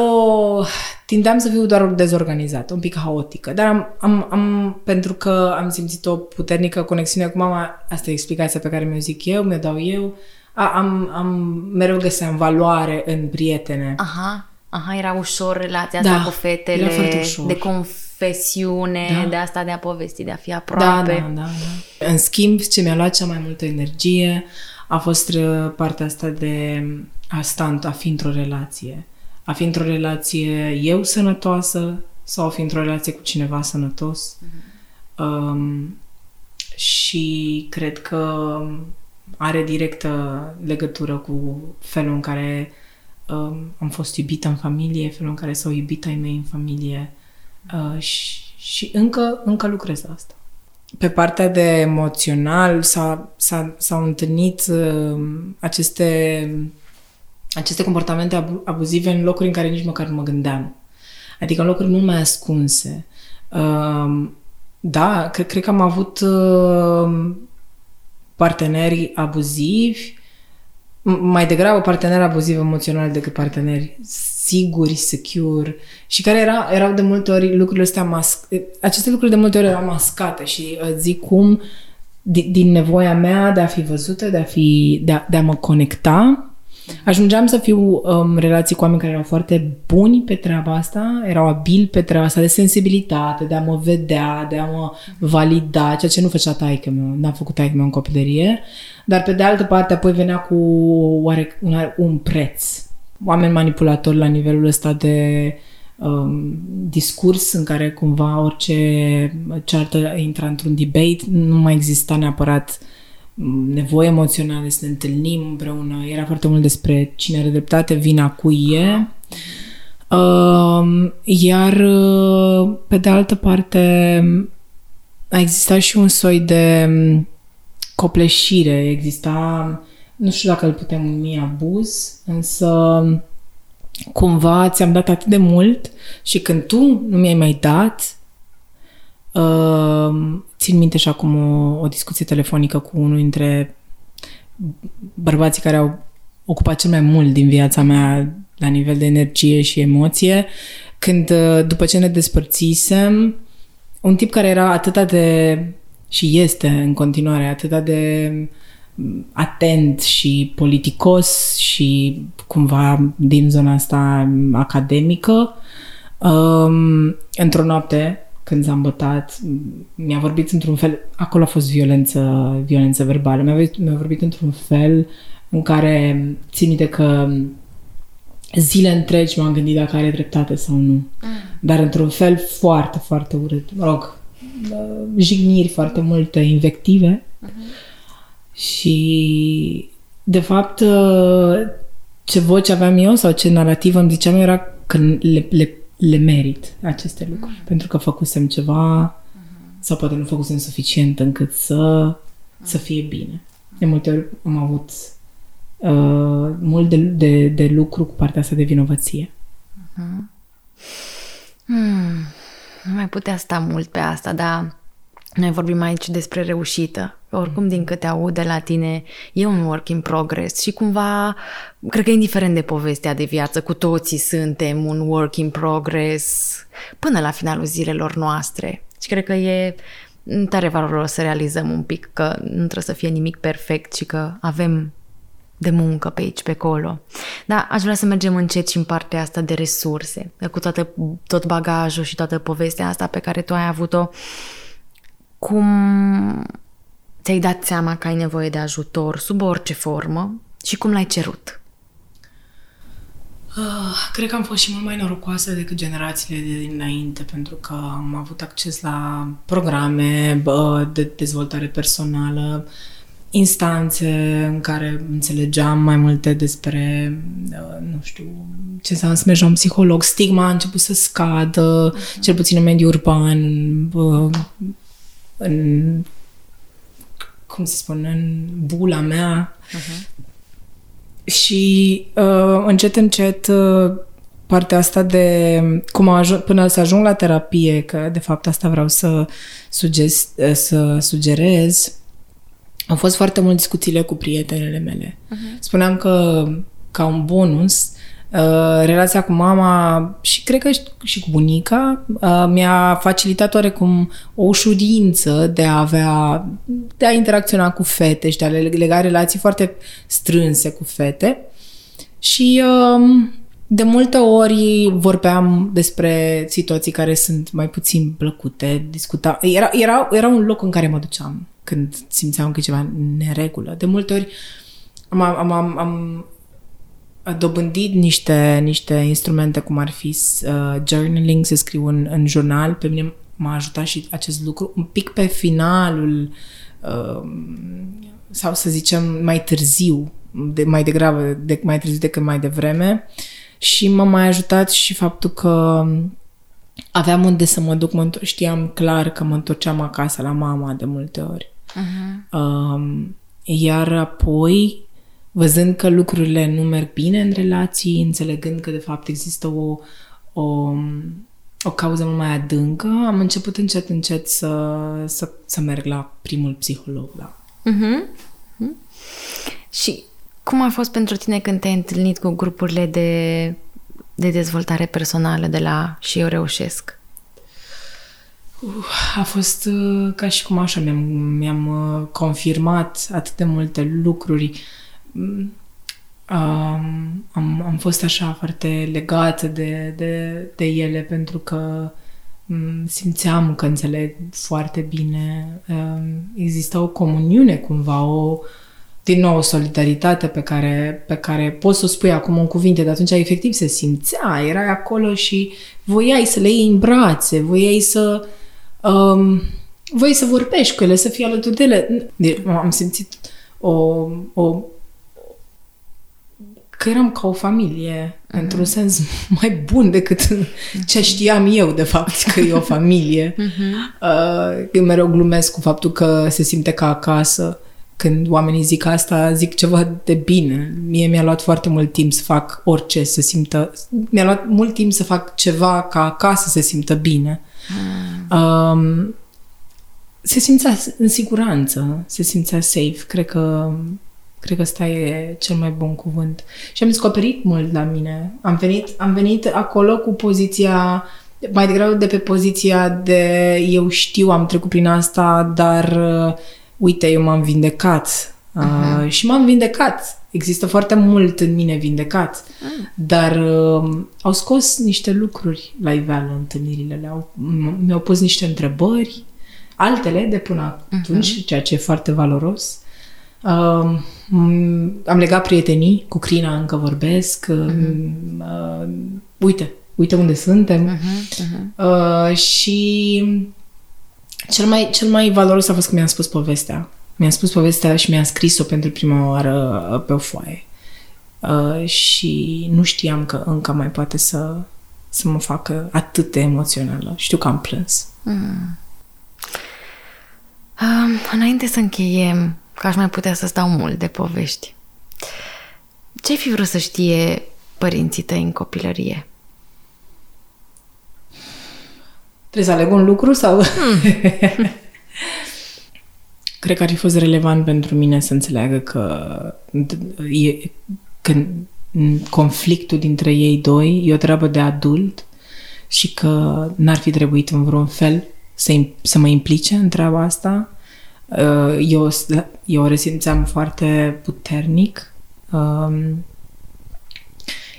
tindeam să fiu doar dezorganizată, un pic haotică. Dar am, am, am, pentru că am simțit o puternică conexiune cu mama, asta e explicația pe care mi-o zic eu, mi-o dau eu, a, am, am mereu găseam valoare în prietene. Aha, aha, era ușor relația da, asta cu fetele, era foarte ușor. de conf confesiune, da. de asta de a povesti, de a fi aproape. Da, da, da, da. În schimb, ce mi-a luat cea mai multă energie a fost uh, partea asta de a sta, a fi într-o relație. A fi într-o relație eu sănătoasă sau a fi într-o relație cu cineva sănătos. Mm-hmm. Um, și cred că are directă legătură cu felul în care um, am fost iubită în familie, felul în care s-au iubit ai mei în familie, Uh, și, și încă, încă lucrez la asta. Pe partea de emoțional s-a, s-a, s-au întâlnit uh, aceste, aceste comportamente abuzive în locuri în care nici măcar nu mă gândeam. Adică în locuri mult mai ascunse. Uh, da, cred, cred că am avut uh, parteneri abuzivi, mai degrabă parteneri abuzivi emoțional decât parteneri siguri, secure și care era, erau de multe ori lucrurile astea mas- aceste lucruri de multe ori erau mascate și uh, zic cum din, din nevoia mea de a fi văzută, de a, fi, de a, de a mă conecta, ajungeam să fiu um, relații cu oameni care erau foarte buni pe treaba asta, erau abili pe treaba asta de sensibilitate, de a mă vedea, de a mă valida, ceea ce nu făcea taică meu, n-a făcut taică meu în copilărie, dar pe de altă parte apoi venea cu oare, un, un preț. Oameni manipulatori la nivelul ăsta de um, discurs în care cumva orice ceartă intra într-un debate, nu mai exista neapărat um, nevoie emoțională să ne întâlnim împreună. Era foarte mult despre cine are dreptate, vina cui e. Uh, iar pe de altă parte a existat și un soi de copleșire, exista, nu știu dacă îl putem numi abuz, însă cumva ți-am dat atât de mult și când tu nu mi-ai mai dat, uh, țin minte și acum o, o discuție telefonică cu unul dintre bărbații care au ocupat cel mai mult din viața mea la nivel de energie și emoție, când uh, după ce ne despărțisem, un tip care era atât de și este în continuare atât de atent și politicos și cumva din zona asta academică. Um, într-o noapte, când s-a îmbătat, mi-a vorbit într-un fel, acolo a fost violență, violență verbală, mi-a vorbit, mi-a vorbit într-un fel în care țin minte că zile întregi m-am gândit dacă are dreptate sau nu. Mm. Dar într-un fel foarte, foarte urât. Mă rog, jigniri foarte multe, invective. Uh-huh. Și, de fapt, ce voce aveam eu sau ce narrativ îmi ziceam era că le, le, le merit aceste lucruri. Uh-huh. Pentru că făcusem ceva uh-huh. sau poate nu făcusem suficient încât să, uh-huh. să fie bine. De multe ori am avut uh, mult de, de, de lucru cu partea asta de vinovăție. Uh-huh. Hmm. Nu mai putea sta mult pe asta, dar noi vorbim aici despre reușită. Oricum, din câte aud de la tine, e un work in progress și cumva, cred că indiferent de povestea de viață, cu toții suntem un work in progress până la finalul zilelor noastre. Și cred că e tare valoros să realizăm un pic că nu trebuie să fie nimic perfect și că avem de muncă pe aici, pe acolo. Dar aș vrea să mergem încet și în partea asta de resurse, cu toată, tot bagajul și toată povestea asta pe care tu ai avut-o. Cum ți-ai dat seama că ai nevoie de ajutor sub orice formă și cum l-ai cerut? Uh, cred că am fost și mult mai norocoasă decât generațiile de dinainte, pentru că am avut acces la programe de dezvoltare personală, instanțe în care înțelegeam mai multe despre, uh, nu știu, ce înseamnă să mergi la un psiholog. Stigma a început să scadă, uh-huh. cel puțin în mediul urban, în, în cum se spune, în bula mea. Uh-huh. Și uh, încet, încet, uh, partea asta de cum ajung, până să ajung la terapie, că de fapt asta vreau să, sugest, uh, să sugerez, au fost foarte mult discuțiile cu prietenele mele. Uh-huh. Spuneam că, ca un bonus, uh, relația cu mama și cred că și cu bunica uh, mi-a facilitat oarecum o ușurință de a avea, de a interacționa cu fete și de a lega relații foarte strânse cu fete. Și uh, de multe ori vorbeam despre situații care sunt mai puțin plăcute, discuta. Era, era, era un loc în care mă duceam când simțeam că ceva neregulă. De multe ori am, am, am, am dobândit niște, niște instrumente cum ar fi uh, journaling, să scriu în, în jurnal. Pe mine m-a ajutat și acest lucru. Un pic pe finalul uh, sau să zicem mai târziu, de, mai degrabă, de, mai târziu decât mai devreme. Și m-a mai ajutat și faptul că aveam unde să mă duc, mă știam clar că mă întorceam acasă la mama de multe ori. Uh-huh. Um, iar apoi, văzând că lucrurile nu merg bine în relații, înțelegând că de fapt există o, o, o cauză mult mai adâncă, am început încet, încet să, să, să merg la primul psiholog. Da. Uh-huh. Uh-huh. Și cum a fost pentru tine când te-ai întâlnit cu grupurile de, de dezvoltare personală de la Și eu reușesc? a fost uh, ca și cum așa mi-am, mi-am uh, confirmat atât de multe lucruri. Um, am, am fost așa foarte legată de, de, de ele pentru că um, simțeam că înțeleg foarte bine. Um, există o comuniune cumva, o din nou o solidaritate pe care, pe care poți să o spui acum în cuvinte, dar atunci efectiv se simțea, erai acolo și voiai să le iei în brațe, voiai să uh, um, voi să vorbești cu ele, să fii alături de ele. De, am simțit o, o că eram ca o familie, uh-huh. într-un sens mai bun decât ce știam eu, de fapt, că e o familie. Uh-huh. Uh, eu mereu glumesc cu faptul că se simte ca acasă. când oamenii zic asta, zic ceva de bine. Mie mi-a luat foarte mult timp să fac orice, să simtă... Mi-a luat mult timp să fac ceva ca acasă să simtă bine. Mm. Um, se simțea în siguranță, se simțea safe. Cred că Cred că ăsta e cel mai bun cuvânt. Și am descoperit mult la mine. Am venit, am venit acolo cu poziția, mai degrabă de pe poziția de eu știu, am trecut prin asta, dar uh, uite, eu m-am vindecat. Uh-huh. Uh, și m-am vindecat. Există foarte mult în mine vindecat. Uh. Dar uh, au scos niște lucruri la iveală întâlnirile. Le-au, mi-au pus niște întrebări, altele de până atunci, uh-huh. ceea ce e foarte valoros. Uh, am legat prietenii, cu Crina încă vorbesc. Uh-huh. Uh, uite, uite unde suntem. Uh-huh, uh-huh. Uh, și cel mai, cel mai valoros a fost că mi-a spus povestea. Mi-a spus povestea și mi-a scris-o pentru prima oară uh, pe o foaie. Uh, și nu știam că încă mai poate să, să mă facă atât de emoțională. Știu că am plâns. Mm. Um, înainte să încheiem, că aș mai putea să stau mult de povești. Ce-ai fi vrut să știe părinții tăi în copilărie? Trebuie să aleg un lucru sau... Hmm. Cred că ar fi fost relevant pentru mine să înțeleagă că, e, că conflictul dintre ei doi e o treabă de adult și că n-ar fi trebuit în vreun fel să, să mă implice în treaba asta Uh, eu, eu o resimțeam foarte puternic. Um,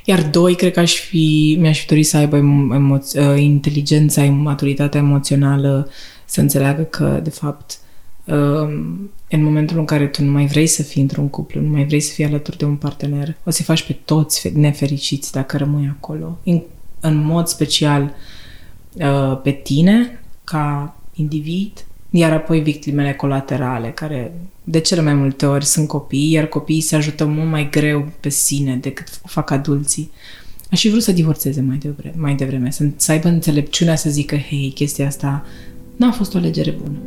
iar doi, cred că aș fi, mi-aș fi dorit să aibă emo- uh, inteligența, maturitatea emoțională, să înțeleagă că, de fapt, um, în momentul în care tu nu mai vrei să fii într-un cuplu, nu mai vrei să fii alături de un partener, o să faci pe toți nefericiți dacă rămâi acolo. În, în mod special uh, pe tine, ca individ, iar apoi victimele colaterale, care de cele mai multe ori sunt copii, iar copiii se ajută mult mai greu pe sine decât fac adulții. Aș fi vrut să divorțeze mai devreme, mai devreme să, să aibă înțelepciunea să zică, hei, chestia asta n-a fost o legere bună.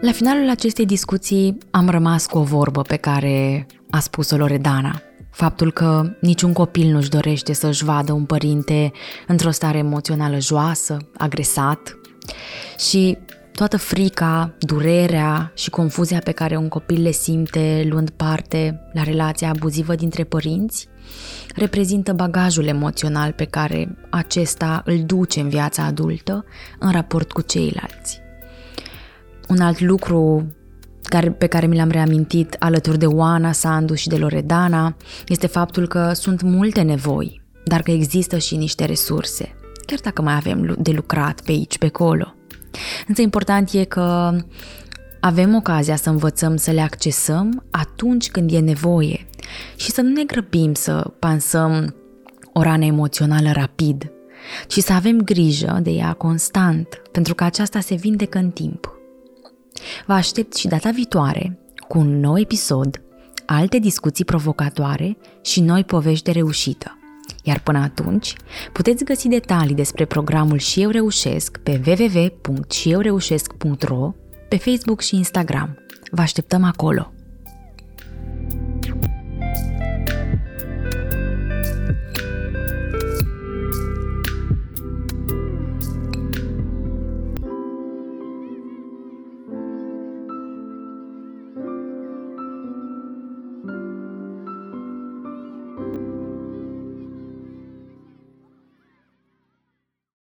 La finalul acestei discuții am rămas cu o vorbă pe care a spus-o Loredana. Faptul că niciun copil nu-și dorește să-și vadă un părinte într-o stare emoțională joasă, agresat și toată frica, durerea și confuzia pe care un copil le simte luând parte la relația abuzivă dintre părinți reprezintă bagajul emoțional pe care acesta îl duce în viața adultă în raport cu ceilalți. Un alt lucru care, pe care mi l-am reamintit alături de Oana, Sandu și de Loredana este faptul că sunt multe nevoi, dar că există și niște resurse, chiar dacă mai avem de lucrat pe aici, pe acolo. Însă important e că avem ocazia să învățăm să le accesăm atunci când e nevoie și să nu ne grăbim să pansăm o rană emoțională rapid, ci să avem grijă de ea constant, pentru că aceasta se vindecă în timp. Vă aștept și data viitoare cu un nou episod, alte discuții provocatoare și noi povești de reușită. Iar până atunci, puteți găsi detalii despre programul Și Eu Reușesc pe www.șieureușesc.ro, pe Facebook și Instagram. Vă așteptăm acolo!